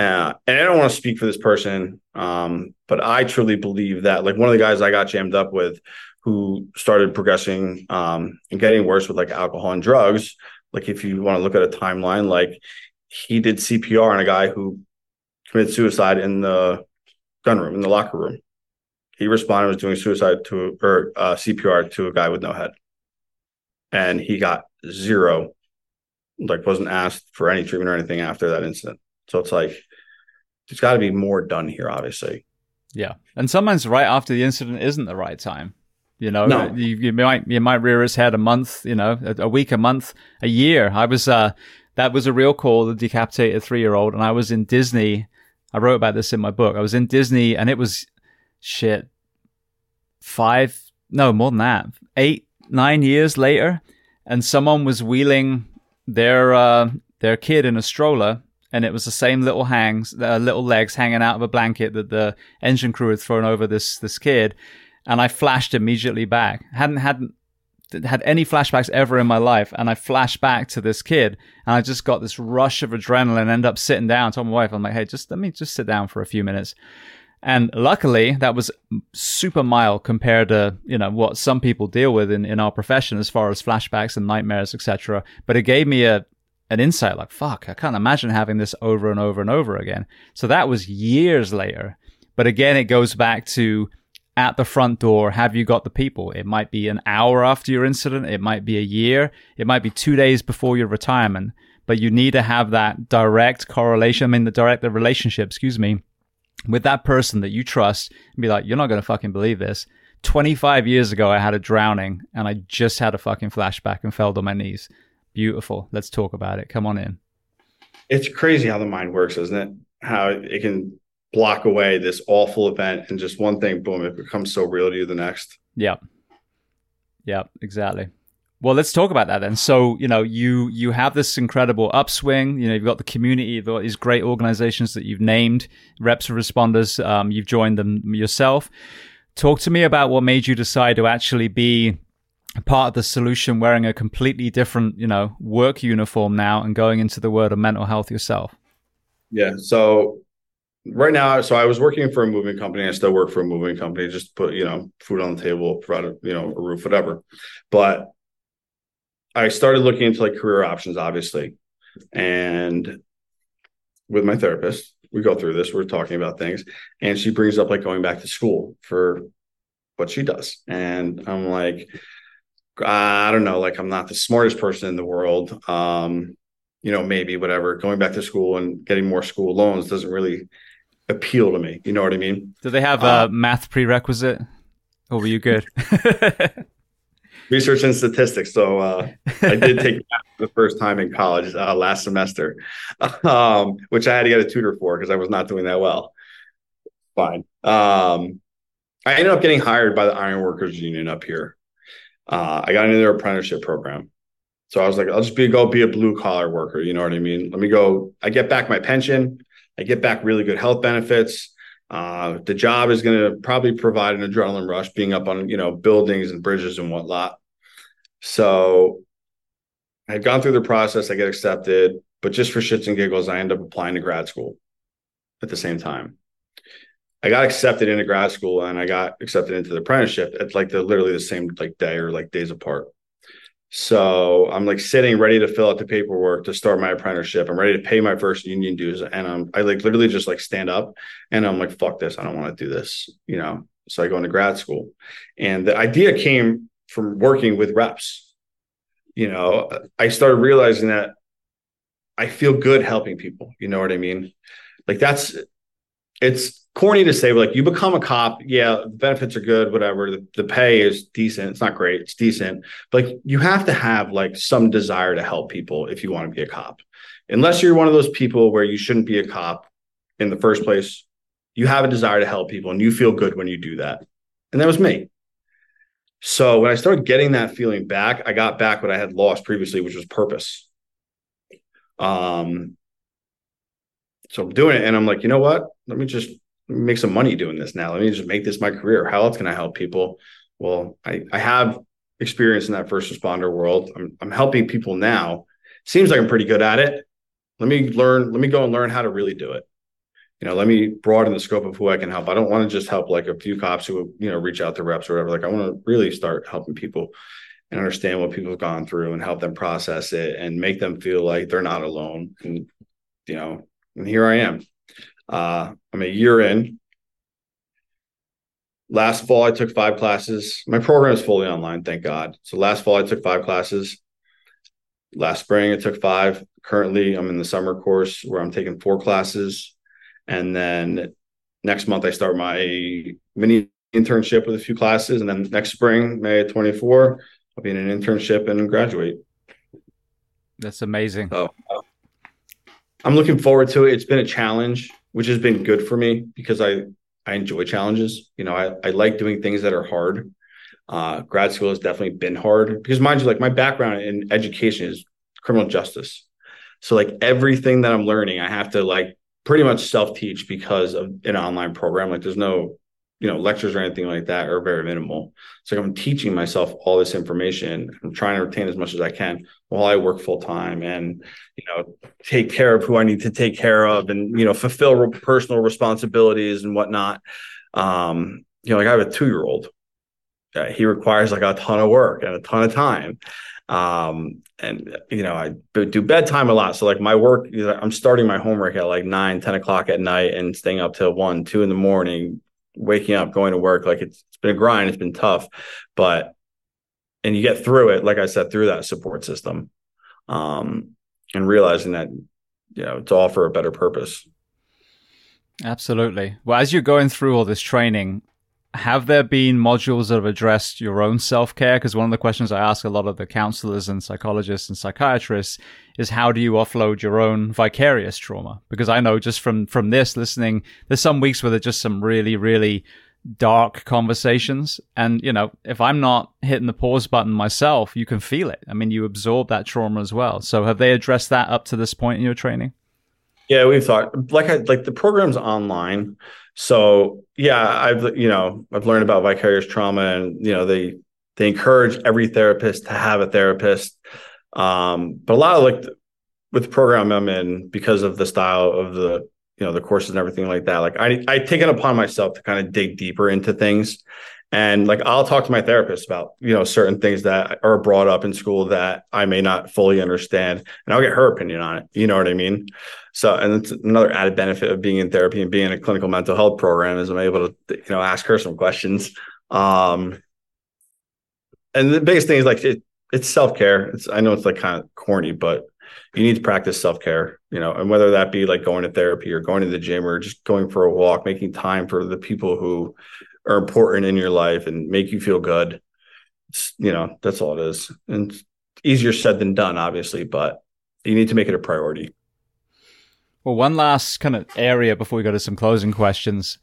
Uh, and I don't want to speak for this person, um, but I truly believe that, like one of the guys I got jammed up with, who started progressing um, and getting worse with like alcohol and drugs. Like if you want to look at a timeline, like he did CPR on a guy who committed suicide in the gun room in the locker room. He responded was doing suicide to or uh, CPR to a guy with no head, and he got zero, like wasn't asked for any treatment or anything after that incident. So it's like there's got to be more done here, obviously. Yeah, and sometimes right after the incident isn't the right time. You know, no. you, you might you might rear his head a month, you know, a, a week, a month, a year. I was uh, that was a real call, the decapitated three year old, and I was in Disney. I wrote about this in my book. I was in Disney, and it was shit. Five, no, more than that, eight, nine years later, and someone was wheeling their uh, their kid in a stroller and it was the same little hangs, uh, little legs hanging out of a blanket that the engine crew had thrown over this this kid, and I flashed immediately back. hadn't hadn't had any flashbacks ever in my life, and I flashed back to this kid, and I just got this rush of adrenaline. And end up sitting down, told my wife, "I'm like, hey, just let me just sit down for a few minutes." And luckily, that was super mild compared to you know what some people deal with in, in our profession as far as flashbacks and nightmares, etc. But it gave me a an insight like, fuck, I can't imagine having this over and over and over again. So that was years later. But again, it goes back to at the front door, have you got the people? It might be an hour after your incident. It might be a year. It might be two days before your retirement, but you need to have that direct correlation. I mean, the direct the relationship, excuse me, with that person that you trust and be like, you're not going to fucking believe this. 25 years ago, I had a drowning and I just had a fucking flashback and fell on my knees. Beautiful. Let's talk about it. Come on in. It's crazy how the mind works, isn't it? How it can block away this awful event and just one thing, boom, it becomes so real to you the next. Yeah. Yeah, exactly. Well, let's talk about that then. So, you know, you you have this incredible upswing. You know, you've got the community, you've got these great organizations that you've named, reps and responders. Um, you've joined them yourself. Talk to me about what made you decide to actually be part of the solution wearing a completely different, you know, work uniform now and going into the world of mental health yourself? Yeah. So right now, so I was working for a moving company. I still work for a moving company, just put, you know, food on the table, provide, you know, a roof, whatever. But I started looking into like career options, obviously. And with my therapist, we go through this, we're talking about things, and she brings up like going back to school for what she does. And I'm like, I don't know, like I'm not the smartest person in the world. Um, you know, maybe whatever. Going back to school and getting more school loans doesn't really appeal to me. You know what I mean? Do they have a uh, math prerequisite? Or were you good? (laughs) research and statistics. So uh, I did take (laughs) the first time in college uh, last semester, um, which I had to get a tutor for because I was not doing that well. Fine. Um, I ended up getting hired by the Ironworkers Union up here. Uh, I got into their apprenticeship program. So I was like, I'll just be go be a blue collar worker. You know what I mean? Let me go. I get back my pension. I get back really good health benefits. Uh, the job is going to probably provide an adrenaline rush, being up on you know buildings and bridges and whatnot. So I had gone through the process. I get accepted, but just for shits and giggles, I end up applying to grad school at the same time. I got accepted into grad school and I got accepted into the apprenticeship at like the literally the same like day or like days apart. So I'm like sitting ready to fill out the paperwork to start my apprenticeship. I'm ready to pay my first union dues. And I'm I like literally just like stand up and I'm like, fuck this. I don't want to do this, you know. So I go into grad school. And the idea came from working with reps. You know, I started realizing that I feel good helping people. You know what I mean? Like that's it's corny to say, like you become a cop, yeah, the benefits are good, whatever. The, the pay is decent. It's not great, it's decent. But like you have to have like some desire to help people if you want to be a cop. Unless you're one of those people where you shouldn't be a cop in the first place, you have a desire to help people and you feel good when you do that. And that was me. So when I started getting that feeling back, I got back what I had lost previously, which was purpose. Um, so I'm doing it, and I'm like, you know what? Let me just make some money doing this now. Let me just make this my career. How else can I help people? Well, I, I have experience in that first responder world. I'm, I'm helping people now. Seems like I'm pretty good at it. Let me learn, let me go and learn how to really do it. You know, let me broaden the scope of who I can help. I don't want to just help like a few cops who, you know, reach out to reps or whatever. Like I want to really start helping people and understand what people have gone through and help them process it and make them feel like they're not alone. And, you know, and here I am. Uh, I'm a year in. Last fall, I took five classes. My program is fully online, thank God. So last fall, I took five classes. Last spring, I took five. Currently, I'm in the summer course where I'm taking four classes. And then next month, I start my mini internship with a few classes. And then next spring, May 24, I'll be in an internship and graduate. That's amazing. So I'm looking forward to it. It's been a challenge which has been good for me because I I enjoy challenges. You know, I, I like doing things that are hard. Uh, grad school has definitely been hard because mind you, like my background in education is criminal justice. So like everything that I'm learning, I have to like pretty much self teach because of an online program. Like there's no you know lectures or anything like that are very minimal. So i'm teaching myself all this information i'm trying to retain as much as i can while i work full time and you know take care of who i need to take care of and you know fulfill personal responsibilities and whatnot. Um you know like i have a two year old uh, he requires like a ton of work and a ton of time. Um and you know i do bedtime a lot. So like my work i'm starting my homework at like 9 10 o'clock at night and staying up till 1 2 in the morning waking up, going to work. Like it's, it's been a grind, it's been tough, but and you get through it, like I said, through that support system. Um, and realizing that, you know, it's all for a better purpose. Absolutely. Well, as you're going through all this training, have there been modules that have addressed your own self care? Because one of the questions I ask a lot of the counselors and psychologists and psychiatrists is how do you offload your own vicarious trauma? Because I know just from from this listening, there's some weeks where there's just some really really dark conversations, and you know if I'm not hitting the pause button myself, you can feel it. I mean, you absorb that trauma as well. So have they addressed that up to this point in your training? Yeah, we've thought like I like the program's online. So yeah, I've you know I've learned about vicarious trauma, and you know they they encourage every therapist to have a therapist. Um, but a lot of like with the program I'm in, because of the style of the you know the courses and everything like that, like I I take it upon myself to kind of dig deeper into things and like i'll talk to my therapist about you know certain things that are brought up in school that i may not fully understand and i'll get her opinion on it you know what i mean so and it's another added benefit of being in therapy and being in a clinical mental health program is i'm able to you know ask her some questions um and the biggest thing is like it, it's self-care it's i know it's like kind of corny but you need to practice self-care you know and whether that be like going to therapy or going to the gym or just going for a walk making time for the people who are important in your life and make you feel good. It's, you know, that's all it is. And easier said than done, obviously, but you need to make it a priority. Well, one last kind of area before we go to some closing questions.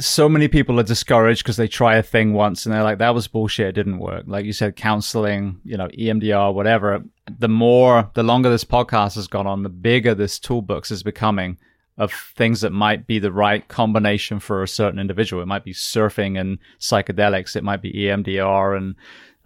So many people are discouraged because they try a thing once and they're like, that was bullshit. It didn't work. Like you said, counseling, you know, EMDR, whatever. The more, the longer this podcast has gone on, the bigger this toolbox is becoming of things that might be the right combination for a certain individual. It might be surfing and psychedelics. It might be EMDR and,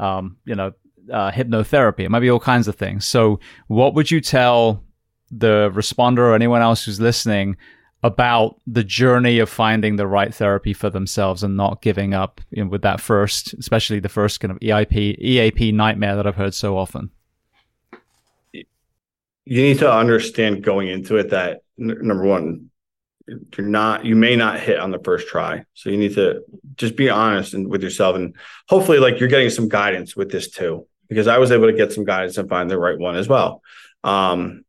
um, you know, uh, hypnotherapy. It might be all kinds of things. So, what would you tell the responder or anyone else who's listening about the journey of finding the right therapy for themselves and not giving up you know, with that first, especially the first kind of EIP, EAP nightmare that I've heard so often? You need to understand going into it that n- number one, you're not, you may not hit on the first try. So you need to just be honest and with yourself. And hopefully, like you're getting some guidance with this too, because I was able to get some guidance and find the right one as well. Um,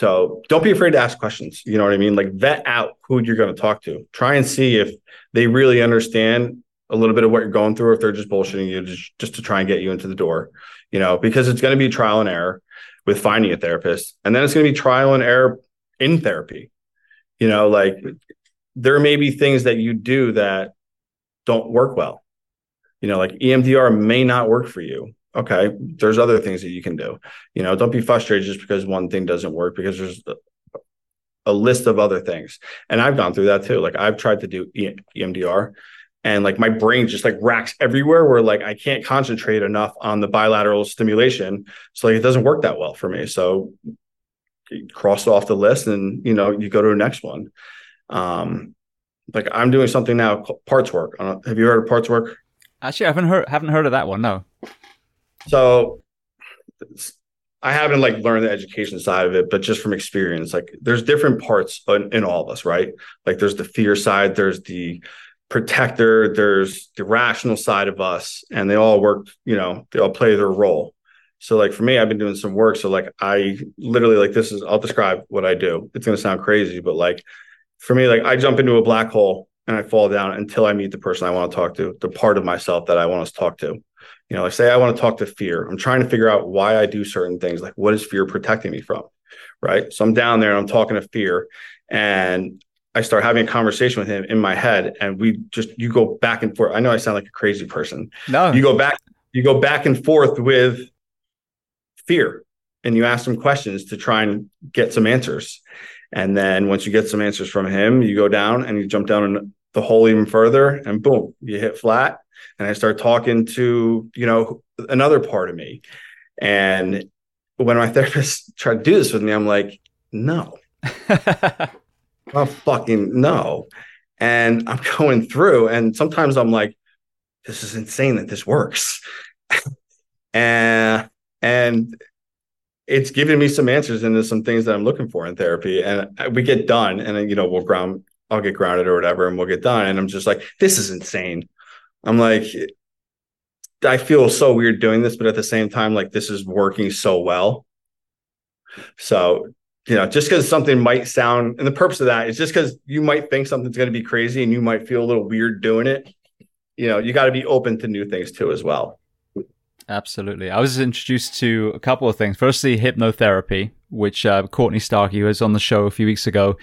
so don't be afraid to ask questions. You know what I mean? Like vet out who you're going to talk to. Try and see if they really understand a little bit of what you're going through, or if they're just bullshitting you just, just to try and get you into the door, you know, because it's going to be trial and error with finding a therapist. And then it's going to be trial and error in therapy. You know, like there may be things that you do that don't work well. You know, like EMDR may not work for you okay, there's other things that you can do. You know, don't be frustrated just because one thing doesn't work because there's a, list of other things. And I've gone through that too. Like I've tried to do EMDR and like my brain just like racks everywhere where like I can't concentrate enough on the bilateral stimulation. So like it doesn't work that well for me. So cross off the list and you know you go to the next one. Um like I'm doing something now parts work. Have you heard of parts work? Actually, I haven't heard haven't heard of that one. No. So I haven't like learned the education side of it, but just from experience, like there's different parts in, in, all of us, right? Like there's the fear side, there's the protector, there's the rational side of us, and they all work, you know, they all play their role. So like for me, I've been doing some work. So like I literally like this is I'll describe what I do. It's gonna sound crazy, but like for me, like I jump into a black hole and I fall down until I meet the person I want to talk to, the part of myself that I want to talk to you know, like say I want to talk to fear. I'm trying to figure out why I do certain things. Like, what is fear protecting me from? Right. So I'm down there and I'm talking to fear, and I start having a conversation with him in my head, and we just you go back and forth. I know I sound like a crazy person. No, you go back, you go back and forth with fear, and you ask him questions to try and get some answers. And then once you get some answers from him, you go down and you jump down in the hole even further, and boom, you hit flat and I start talking to, you know, another part of me. And when my (laughs) therapist tried to do this with me, I'm like, no, (laughs) I'm fucking no. And I'm (laughs) going through, and sometimes I'm like, this is insane that this works. and and it's giving me some answers into some things that I'm looking for in therapy. And we get done, and you know, we'll ground, I'll get grounded or whatever, and we'll get done. And I'm just like, this is insane. I'm like, I feel so weird doing this, but at the same time, like this is working so well. So, you know, just because something might sound, and the purpose of that is just because you might think something's going to be crazy and you might feel a little weird doing it. You know, you got to be open to new things too, as well. Absolutely. I was introduced to a couple of things. Firstly, hypnotherapy, which uh, Courtney Starkey was on the show a few weeks ago.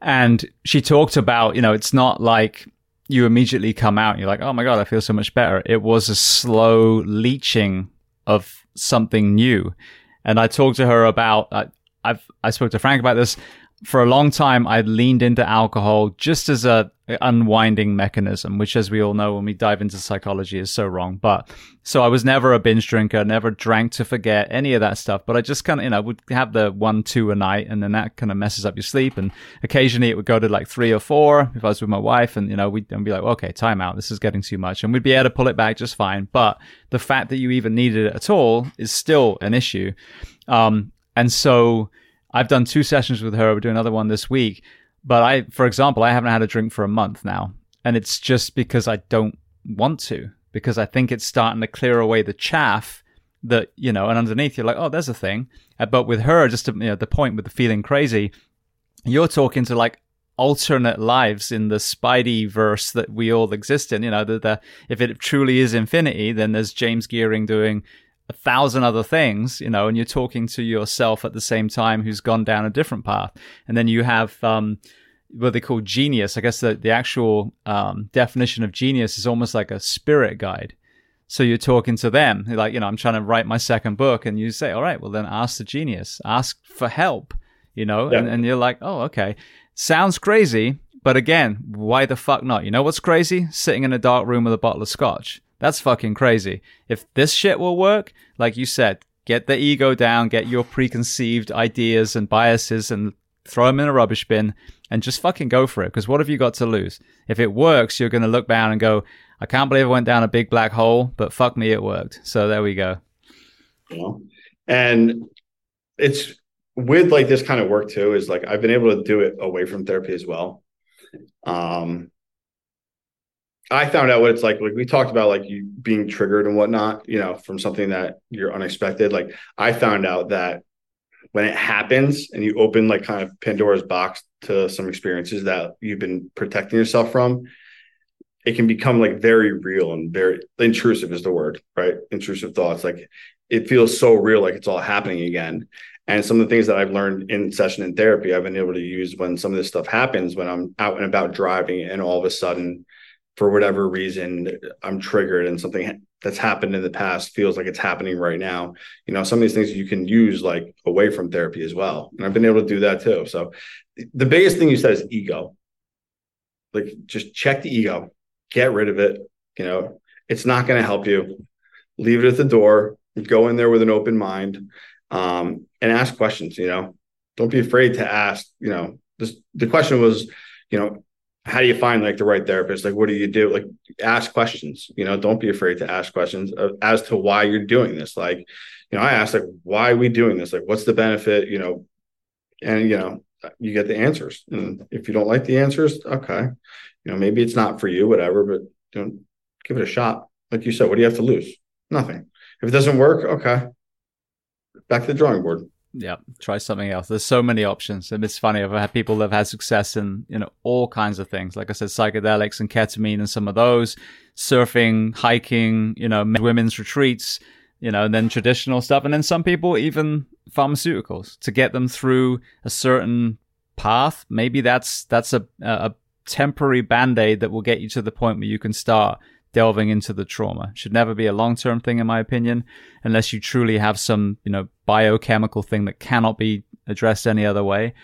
And she talked about, you know, it's not like you immediately come out and you're like, oh my God, I feel so much better. It was a slow leaching of something new. And I talked to her about, I, I've, I spoke to Frank about this for a long time, I leaned into alcohol just as a unwinding mechanism, which, as we all know, when we dive into psychology, is so wrong. But so I was never a binge drinker, never drank to forget any of that stuff. But I just kind of, you know, would have the one, two a night, and then that kind of messes up your sleep. And occasionally it would go to like three or four if I was with my wife, and you know, we'd be like, okay, time out, this is getting too much, and we'd be able to pull it back just fine. But the fact that you even needed it at all is still an issue. Um, and so I've done two sessions with her. We're doing another one this week. But I, for example, I haven't had a drink for a month now. And it's just because I don't want to, because I think it's starting to clear away the chaff that, you know, and underneath you're like, oh, there's a thing. Uh, but with her, just to, you know, the point with the feeling crazy, you're talking to like alternate lives in the Spidey verse that we all exist in. You know, the, the, if it truly is infinity, then there's James Geering doing a thousand other things, you know, and you're talking to yourself at the same time who's gone down a different path. And then you have um, what they call genius. I guess the, the actual um, definition of genius is almost like a spirit guide. So you're talking to them, like, you know, I'm trying to write my second book, and you say, all right, well, then ask the genius, ask for help, you know, yeah. and, and you're like, oh, okay. Sounds crazy, but again, why the fuck not? You know what's crazy? Sitting in a dark room with a bottle of scotch. That's fucking crazy. If this shit will work, like you said, get the ego down, get your preconceived ideas and biases and throw them in a rubbish bin, and just fucking go for it. Because what have you got to lose? If it works, you're going to look down and go, I can't believe I went down a big black hole, but fuck me, it worked. So there we go. You know, and it's with like this kind of work too, is like I've been able to do it away from therapy as well. Um, I found out what it's like. Like we talked about, like you being triggered and whatnot, you know, from something that you're unexpected. Like I found out that when it happens and you open like kind of Pandora's box to some experiences that you've been protecting yourself from, it can become like very real and very intrusive is the word, right? Intrusive thoughts. Like it feels so real, like it's all happening again. And some of the things that I've learned in session in therapy, I've been able to use when some of this stuff happens, when I'm out and about driving and all of a sudden for whatever reason I'm triggered and something that's happened in the past feels like it's happening right now. You know, some of these things you can use like away from therapy as well. And I've been able to do that too. So the biggest thing you said is ego. Like just check the ego, get rid of it. You know, it's not going to help you. Leave it at the door. Go in there with an open mind um, and ask questions. You know, don't be afraid to ask. You know, this, the question was, you know, how do you find like the right therapist? Like, what do you do? Like, ask questions. You know, don't be afraid to ask questions as to why you're doing this. Like, you know, I asked like, why are we doing this? Like, what's the benefit? You know, and you know, you get the answers. And if you don't like the answers, okay, you know, maybe it's not for you, whatever. But don't give it a shot. Like you said, what do you have to lose? Nothing. If it doesn't work, okay, back to the drawing board yeah, try something else. There's so many options, and it's funny. I've had people that have had success in you know all kinds of things. Like I said, psychedelics and ketamine, and some of those, surfing, hiking, you know, women's retreats, you know, and then traditional stuff, and then some people even pharmaceuticals to get them through a certain path. Maybe that's that's a a temporary band aid that will get you to the point where you can start delving into the trauma. Should never be a long term thing, in my opinion, unless you truly have some, you know, biochemical thing that cannot be addressed any other way.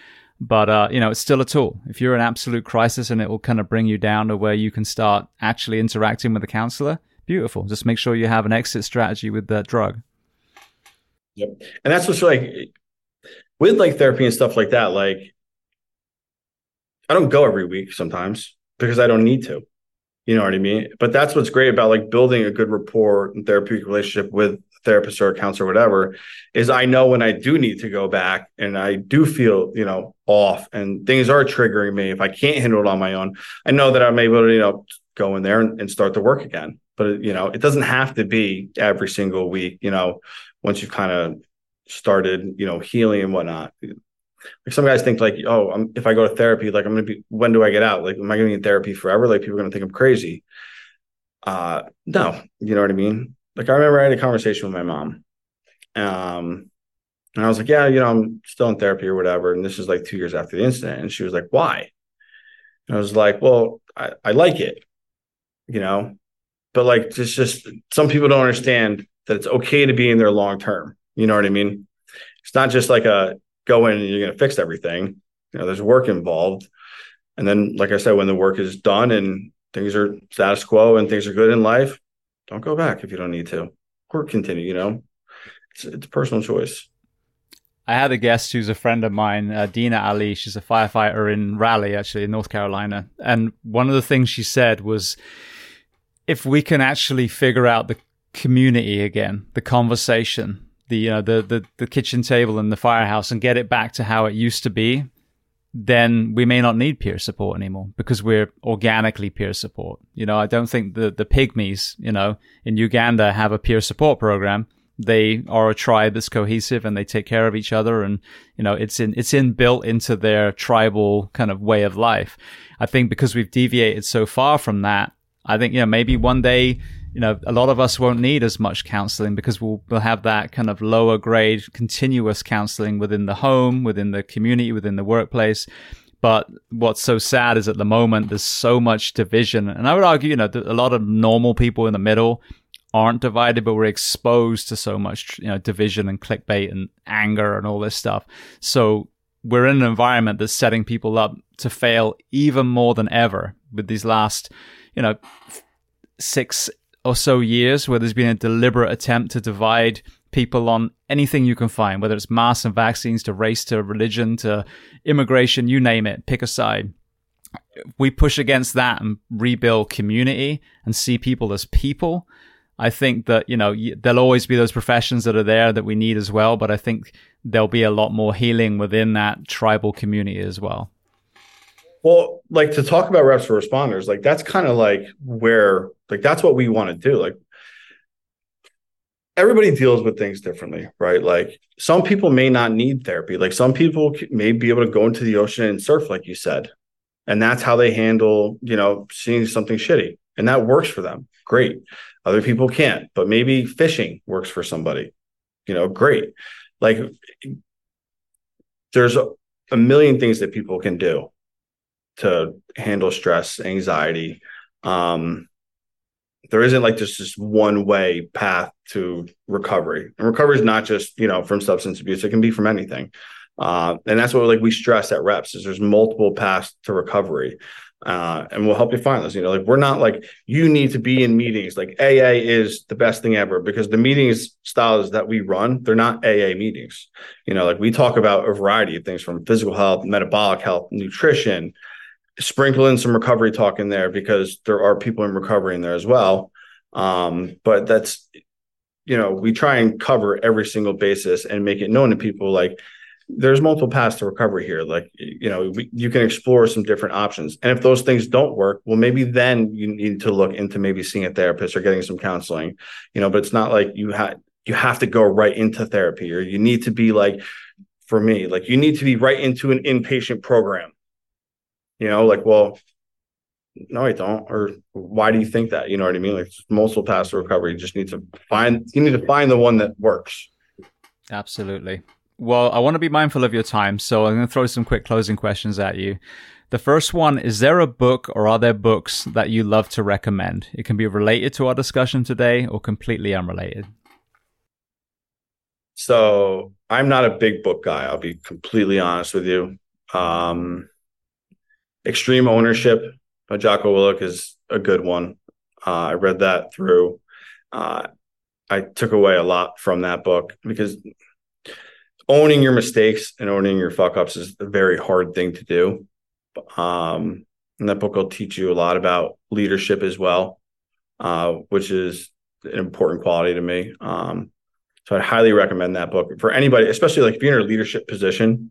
But, uh, you know, it's still a tool. If you're in absolute crisis and it will kind of bring you down to where you can start actually interacting with a counselor, beautiful. Just make sure you have an exit strategy with that drug. Yep. And that's what's like with like therapy and stuff like that. Like, I don't go every week sometimes because I don't need to. You know what I mean? But that's what's great about like building a good rapport and therapeutic relationship with therapist or a counselor or whatever is I know when I do need to go back and I do feel, you know, off and things are triggering me. If I can't handle it on my own, I know that I'm able to, you know, go in there and, and start to work again. But, you know, it doesn't have to be every single week, you know, once you've kind of started, you know, healing and whatnot. Like some guys think like, oh, I'm, if I go to therapy, like I'm gonna be. When do I get out? Like, am I gonna be in therapy forever? Like people are gonna think I'm crazy. Uh, no, you know what I mean. Like I remember I had a conversation with my mom, um, and I was like, yeah, you know, I'm still in therapy or whatever. And this is like two years after the incident, and she was like, why? And I was like, well, I, I like it, you know, but like it's just some people don't understand that it's okay to be in there long term. You know what I mean? It's not just like a go in and you're going to fix everything. You know, there's work involved. And then, like I said, when the work is done and things are status quo and things are good in life, don't go back if you don't need to or continue, you know, it's, it's a personal choice. I had a guest who's a friend of mine, uh, Dina Ali. She's a firefighter in Raleigh, actually, in North Carolina. And one of the things she said was if we can actually figure out the community again, the conversation, the know the, the the kitchen table and the firehouse and get it back to how it used to be, then we may not need peer support anymore because we're organically peer support. You know, I don't think the the pygmies, you know, in Uganda have a peer support program. They are a tribe that's cohesive and they take care of each other and you know it's in it's in built into their tribal kind of way of life. I think because we've deviated so far from that, I think you know maybe one day you know, a lot of us won't need as much counseling because we'll, we'll have that kind of lower grade continuous counseling within the home, within the community, within the workplace. But what's so sad is at the moment, there's so much division. And I would argue, you know, a lot of normal people in the middle aren't divided, but we're exposed to so much, you know, division and clickbait and anger and all this stuff. So we're in an environment that's setting people up to fail even more than ever with these last, you know, six, or so years where there's been a deliberate attempt to divide people on anything you can find, whether it's masks and vaccines to race to religion to immigration, you name it, pick a side. We push against that and rebuild community and see people as people. I think that, you know, there'll always be those professions that are there that we need as well, but I think there'll be a lot more healing within that tribal community as well. Well, like to talk about reps for responders, like that's kind of like where, like, that's what we want to do. Like, everybody deals with things differently, right? Like some people may not need therapy. Like some people may be able to go into the ocean and surf, like you said, and that's how they handle, you know, seeing something shitty, and that works for them. Great. Other people can't, but maybe fishing works for somebody. You know, great. Like there's a, a million things that people can do to handle stress, anxiety. Um, there isn't like just this one way path to recovery. And recovery is not just, you know, from substance abuse. It can be from anything. Uh, and that's what like we stress at reps is there's multiple paths to recovery. Uh, and we'll help you find those. You know, like we're not like you need to be in meetings. Like AA is the best thing ever because the meetings styles that we run, they're not AA meetings. You know, like we talk about a variety of things from physical health, metabolic health, nutrition, sprinkle in some recovery talk in there because there are people in recovery in there as well. Um, but that's you know, we try and cover every single basis and make it known to people like there's multiple paths to recovery here. Like, you know, we, you can explore some different options. And if those things don't work, well, maybe then you need to look into maybe seeing a therapist or getting some counseling, you know, but it's not like you had, you have to go right into therapy or you need to be like, for me, like you need to be right into an inpatient program you know, like, well, no, I don't. Or why do you think that? You know what I mean? Like multiple paths to recovery. You just need to find you need to find the one that works. Absolutely. Well, I want to be mindful of your time, so I'm going to throw some quick closing questions at you. The first one is there a book or are there books that you love to recommend? It can be related to our discussion today or completely unrelated. So, I'm not a big book guy, I'll be completely honest with you. Um, Extreme Ownership by Jocko Willink is a good one. Uh, I read that through. Uh, I took away a lot from that book because owning your mistakes and owning your fuck ups is a very hard thing to do. Um, and that book will teach you a lot about leadership as well, uh, which is an important quality to me. Um, so I'd highly recommend that book for anybody, especially like if you're in a leadership position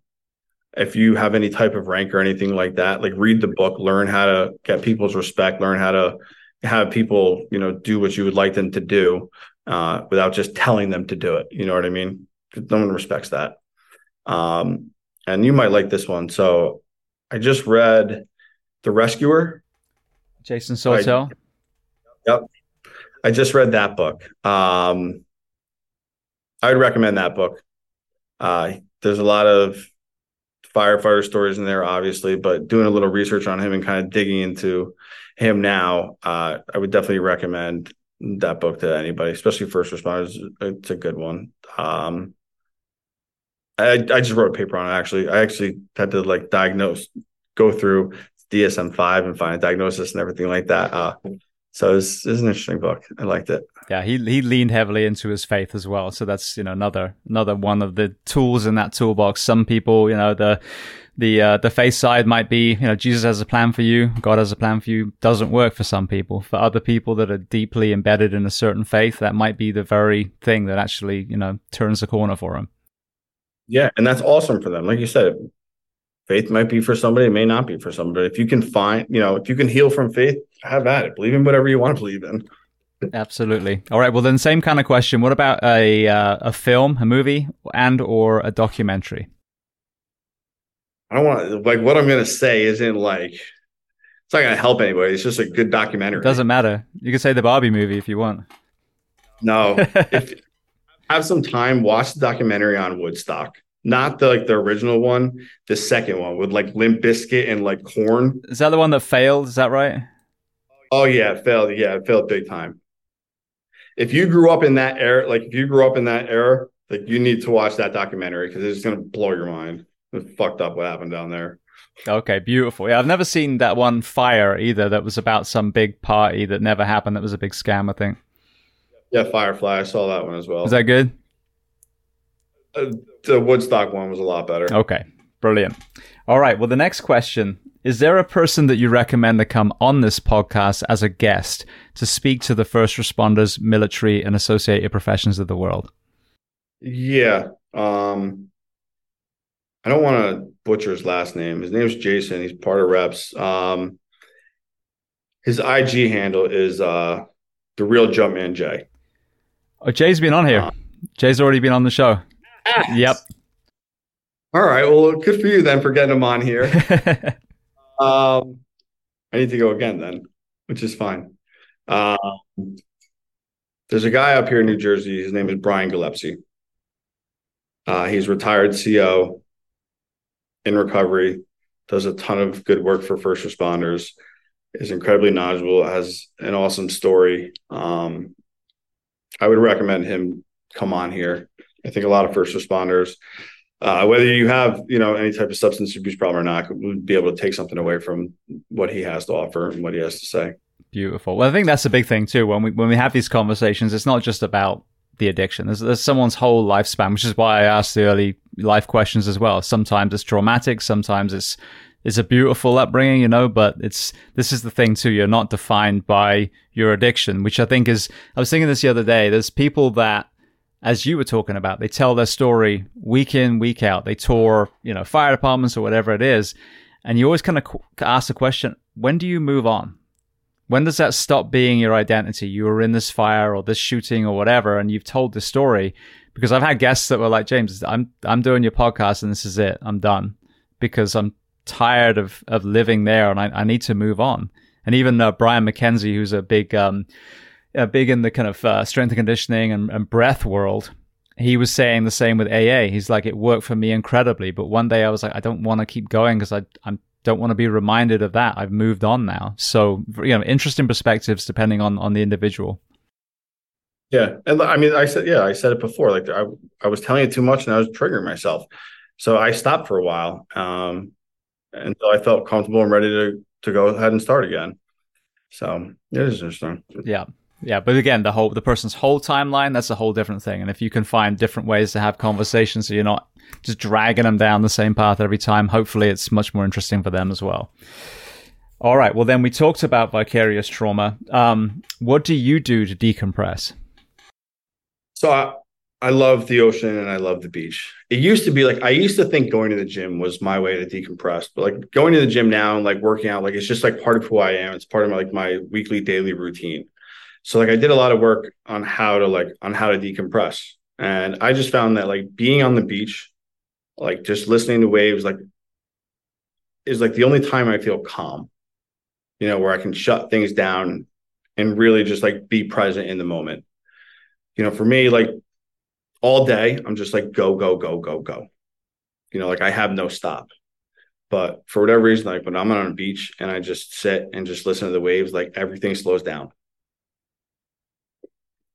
if you have any type of rank or anything like that, like read the book, learn how to get people's respect, learn how to have people, you know, do what you would like them to do uh, without just telling them to do it. You know what I mean? No one respects that. Um, and you might like this one. So I just read The Rescuer. Jason Sortell. yep. I just read that book. Um, I would recommend that book. Uh, there's a lot of firefighter stories in there, obviously, but doing a little research on him and kind of digging into him now, uh, I would definitely recommend that book to anybody, especially first responders. It's a good one. Um, I, I just wrote a paper on it. Actually, I actually had to like diagnose, go through DSM five and find a diagnosis and everything like that. Uh, so it's, it's an interesting book. I liked it. Yeah, he he leaned heavily into his faith as well. So that's you know another another one of the tools in that toolbox. Some people, you know, the the uh, the faith side might be you know Jesus has a plan for you, God has a plan for you. Doesn't work for some people. For other people that are deeply embedded in a certain faith, that might be the very thing that actually you know turns the corner for them. Yeah, and that's awesome for them. Like you said, faith might be for somebody, it may not be for somebody. But if you can find, you know, if you can heal from faith, have at it. Believe in whatever you want to believe in. Absolutely. All right. Well, then, same kind of question. What about a uh, a film, a movie, and or a documentary? I don't want like what I'm going to say isn't like it's not going to help anybody. It's just a good documentary. It doesn't matter. You can say the Barbie movie if you want. No. (laughs) if have some time, watch the documentary on Woodstock. Not the like the original one, the second one with like Limp Bizkit and like Korn. Is that the one that failed? Is that right? Oh yeah, it failed. Yeah, it failed big time if you grew up in that era, like if you grew up in that era, like you need to watch that documentary because it's going to blow your mind. It's fucked up what happened down there. Okay, beautiful. Yeah, I've never seen that one Fyre either. That was about some big party that never happened. That was a big scam, I think. Yeah, Firefly. I saw that one as well. Is that good? uh, the Woodstock one was a lot better. Okay, brilliant. All right. Well, the next question is there a person that you recommend to come on this podcast as a guest to speak to the first responders, military, and associated professions of the world? Yeah. Um, I don't want to butcher his last name. His name's Jason. He's part of reps. Um, his IG handle is uh, the real Jumpman Jay. Oh, Jay's been on here. Uh, Jay's already been on the show. Yes. Yep. All right. Well, good for you then for getting him on here. (laughs) um, I need to go again then, which is fine. Um, there's a guy up here in New Jersey. His name is Brian Gillespie. Uh, he's retired CO in recovery, does a ton of good work for first responders, is incredibly knowledgeable, has an awesome story. Um, I would recommend him come on here. I think a lot of first responders, uh, whether you have you know any type of substance abuse problem or not, would be able to take something away from what he has to offer and what he has to say. Beautiful. Well, I think that's a big thing too. When we when we have these conversations, it's not just about the addiction. There's, there's someone's whole lifespan, which is why I asked the early life questions as well. Sometimes it's traumatic, sometimes it's it's a beautiful upbringing, you know, but it's this is the thing too. You're not defined by your addiction, which I think is I was thinking this the other day. There's people that as you were talking about, they tell their story week in, week out. They tour, you know, fire departments or whatever it is. And you always kind of ask the question, when do you move on? when does that stop being your identity? You were in this fire or this shooting or whatever, and you've told the story. Because I've had guests that were like, James, I'm I'm doing your podcast and this is it. I'm done because I'm tired of of living there and I, I need to move on. And even uh, Brian MacKenzie, who's a big um, uh, big in the kind of uh, strength and conditioning and, and breath world, he was saying the same with AA. He's like, it worked for me incredibly, but one day I was like, I don't want to keep going because I I'm don't want to be reminded of that. I've moved on now. So, you know, interesting perspectives depending on on the individual. Yeah, and I mean, I said, yeah, I said it before. Like, I I was telling you too much, and I was triggering myself. So I stopped for a while um, until I felt comfortable and ready to to go ahead and start again. So it is interesting. Yeah. Yeah, but again, the whole the person's whole timeline that's a whole different thing. And if you can find different ways to have conversations, so you're not just dragging them down the same path every time, hopefully it's much more interesting for them as well. All right. Well, then we talked about vicarious trauma. Um, what do you do to decompress? So I, I love the ocean and I love the beach. It used to be like I used to think going to the gym was my way to decompress, but like going to the gym now and like working out, like it's just like part of who I am. It's part of my, like my weekly daily routine. So like I did a lot of work on how to like on how to decompress. And I just found that like being on the beach like just listening to waves like is like the only time I feel calm, you know, where I can shut things down and really just like be present in the moment. You know, for me, like all day, I'm just like go, go, go, go, go. You know, like I have no stop. But for whatever reason, like when I'm on a beach and I just sit and just listen to the waves, like everything slows down.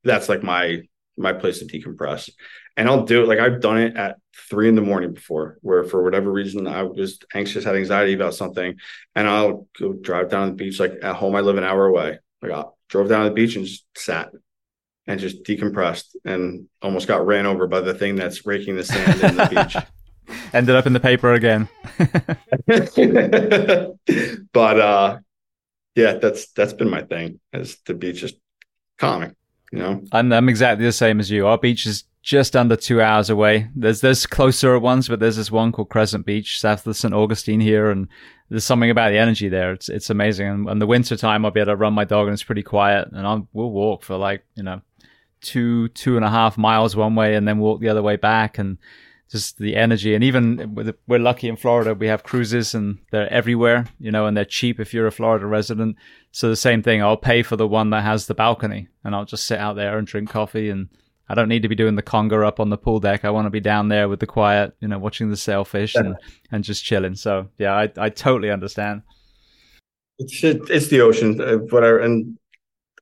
That's like my my place to decompress. And I'll do it like I've done it at three in the morning before, where for whatever reason I was anxious, had anxiety about something, and I'll go drive down the beach. Like at home, I live an hour away. Like I drove down to the beach and just sat and just decompressed and almost got ran over by the thing that's raking the sand in the beach. (laughs) Ended up in the paper again. (laughs) (laughs) but uh yeah, that's that's been my thing is to be just calming, you know. And I'm exactly the same as you. Our beach is just under two hours away. There's there's closer ones, but there's this one called Crescent Beach, south of St. Augustine here, and there's something about the energy there. It's it's amazing. And in the winter time, I'll be able to run my dog, and it's pretty quiet. And I'll we'll walk for like you know two two and a half miles one way, and then walk the other way back, and just the energy. And even with, we're lucky in Florida, we have cruises, and they're everywhere, you know, and they're cheap if you're a Florida resident. So the same thing, I'll pay for the one that has the balcony, and I'll just sit out there and drink coffee and I don't need to be doing the conga up on the pool deck. I want to be down there with the quiet, you know, watching the sailfish and, and just chilling. So yeah, I, I totally understand. It's it's the ocean, uh, whatever, and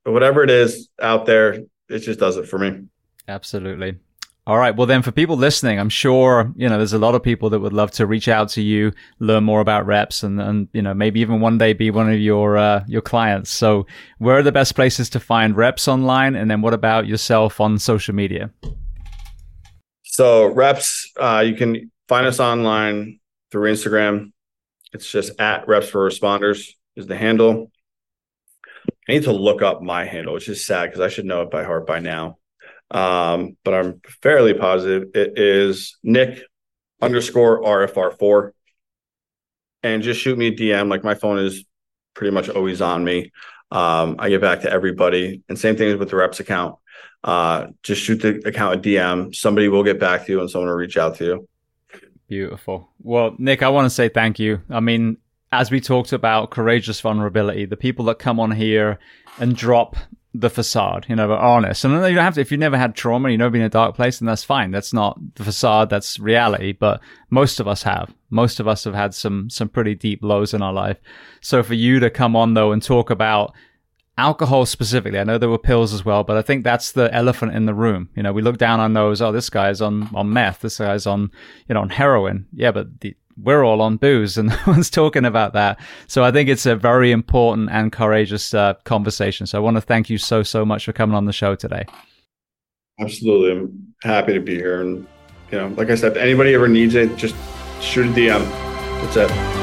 whatever it is out there, it just does it for me. Absolutely. All right. Well, then for people listening, I'm sure, you know, there's a lot of people that would love to reach out to you, learn more about reps and, and, you know, maybe even one day be one of your, uh, your clients. So where are the best places to find reps online? And then what about yourself on social media? So reps, uh, you can find us online through Instagram. It's just at reps for responders is the handle. I need to look up my handle, which is sad because I should know it by heart by now. Um, but I'm fairly positive it is Nick underscore RFR4. And just shoot me a DM. Like my phone is pretty much always on me. Um, I get back to everybody. And same thing with the reps account. Uh, just shoot the account a DM. Somebody will get back to you and someone will reach out to you. Beautiful. Well, Nick, I want to say thank you. I mean, as we talked about courageous vulnerability, the people that come on here and drop the facade, you know, but honest. And you don't have to, if you've never had trauma, you've never been in a dark place, then that's fine. That's not the facade, that's reality. But most of us have. Most of us have had some, some pretty deep lows in our life. So for you to come on though and talk about alcohol specifically, I know there were pills as well, but I think that's the elephant in the room. You know, we look down our nose, oh, this guy's on, on meth, this guy's on, you know, on heroin. Yeah, but the, we're all on booze and (laughs) no one's talking about that. So I think it's a very important and courageous uh, conversation. So I want to thank you so, so much for coming on the show today. Absolutely. I'm happy to be here. And, you know, like I said, if anybody ever needs it, just shoot a DM. That's it.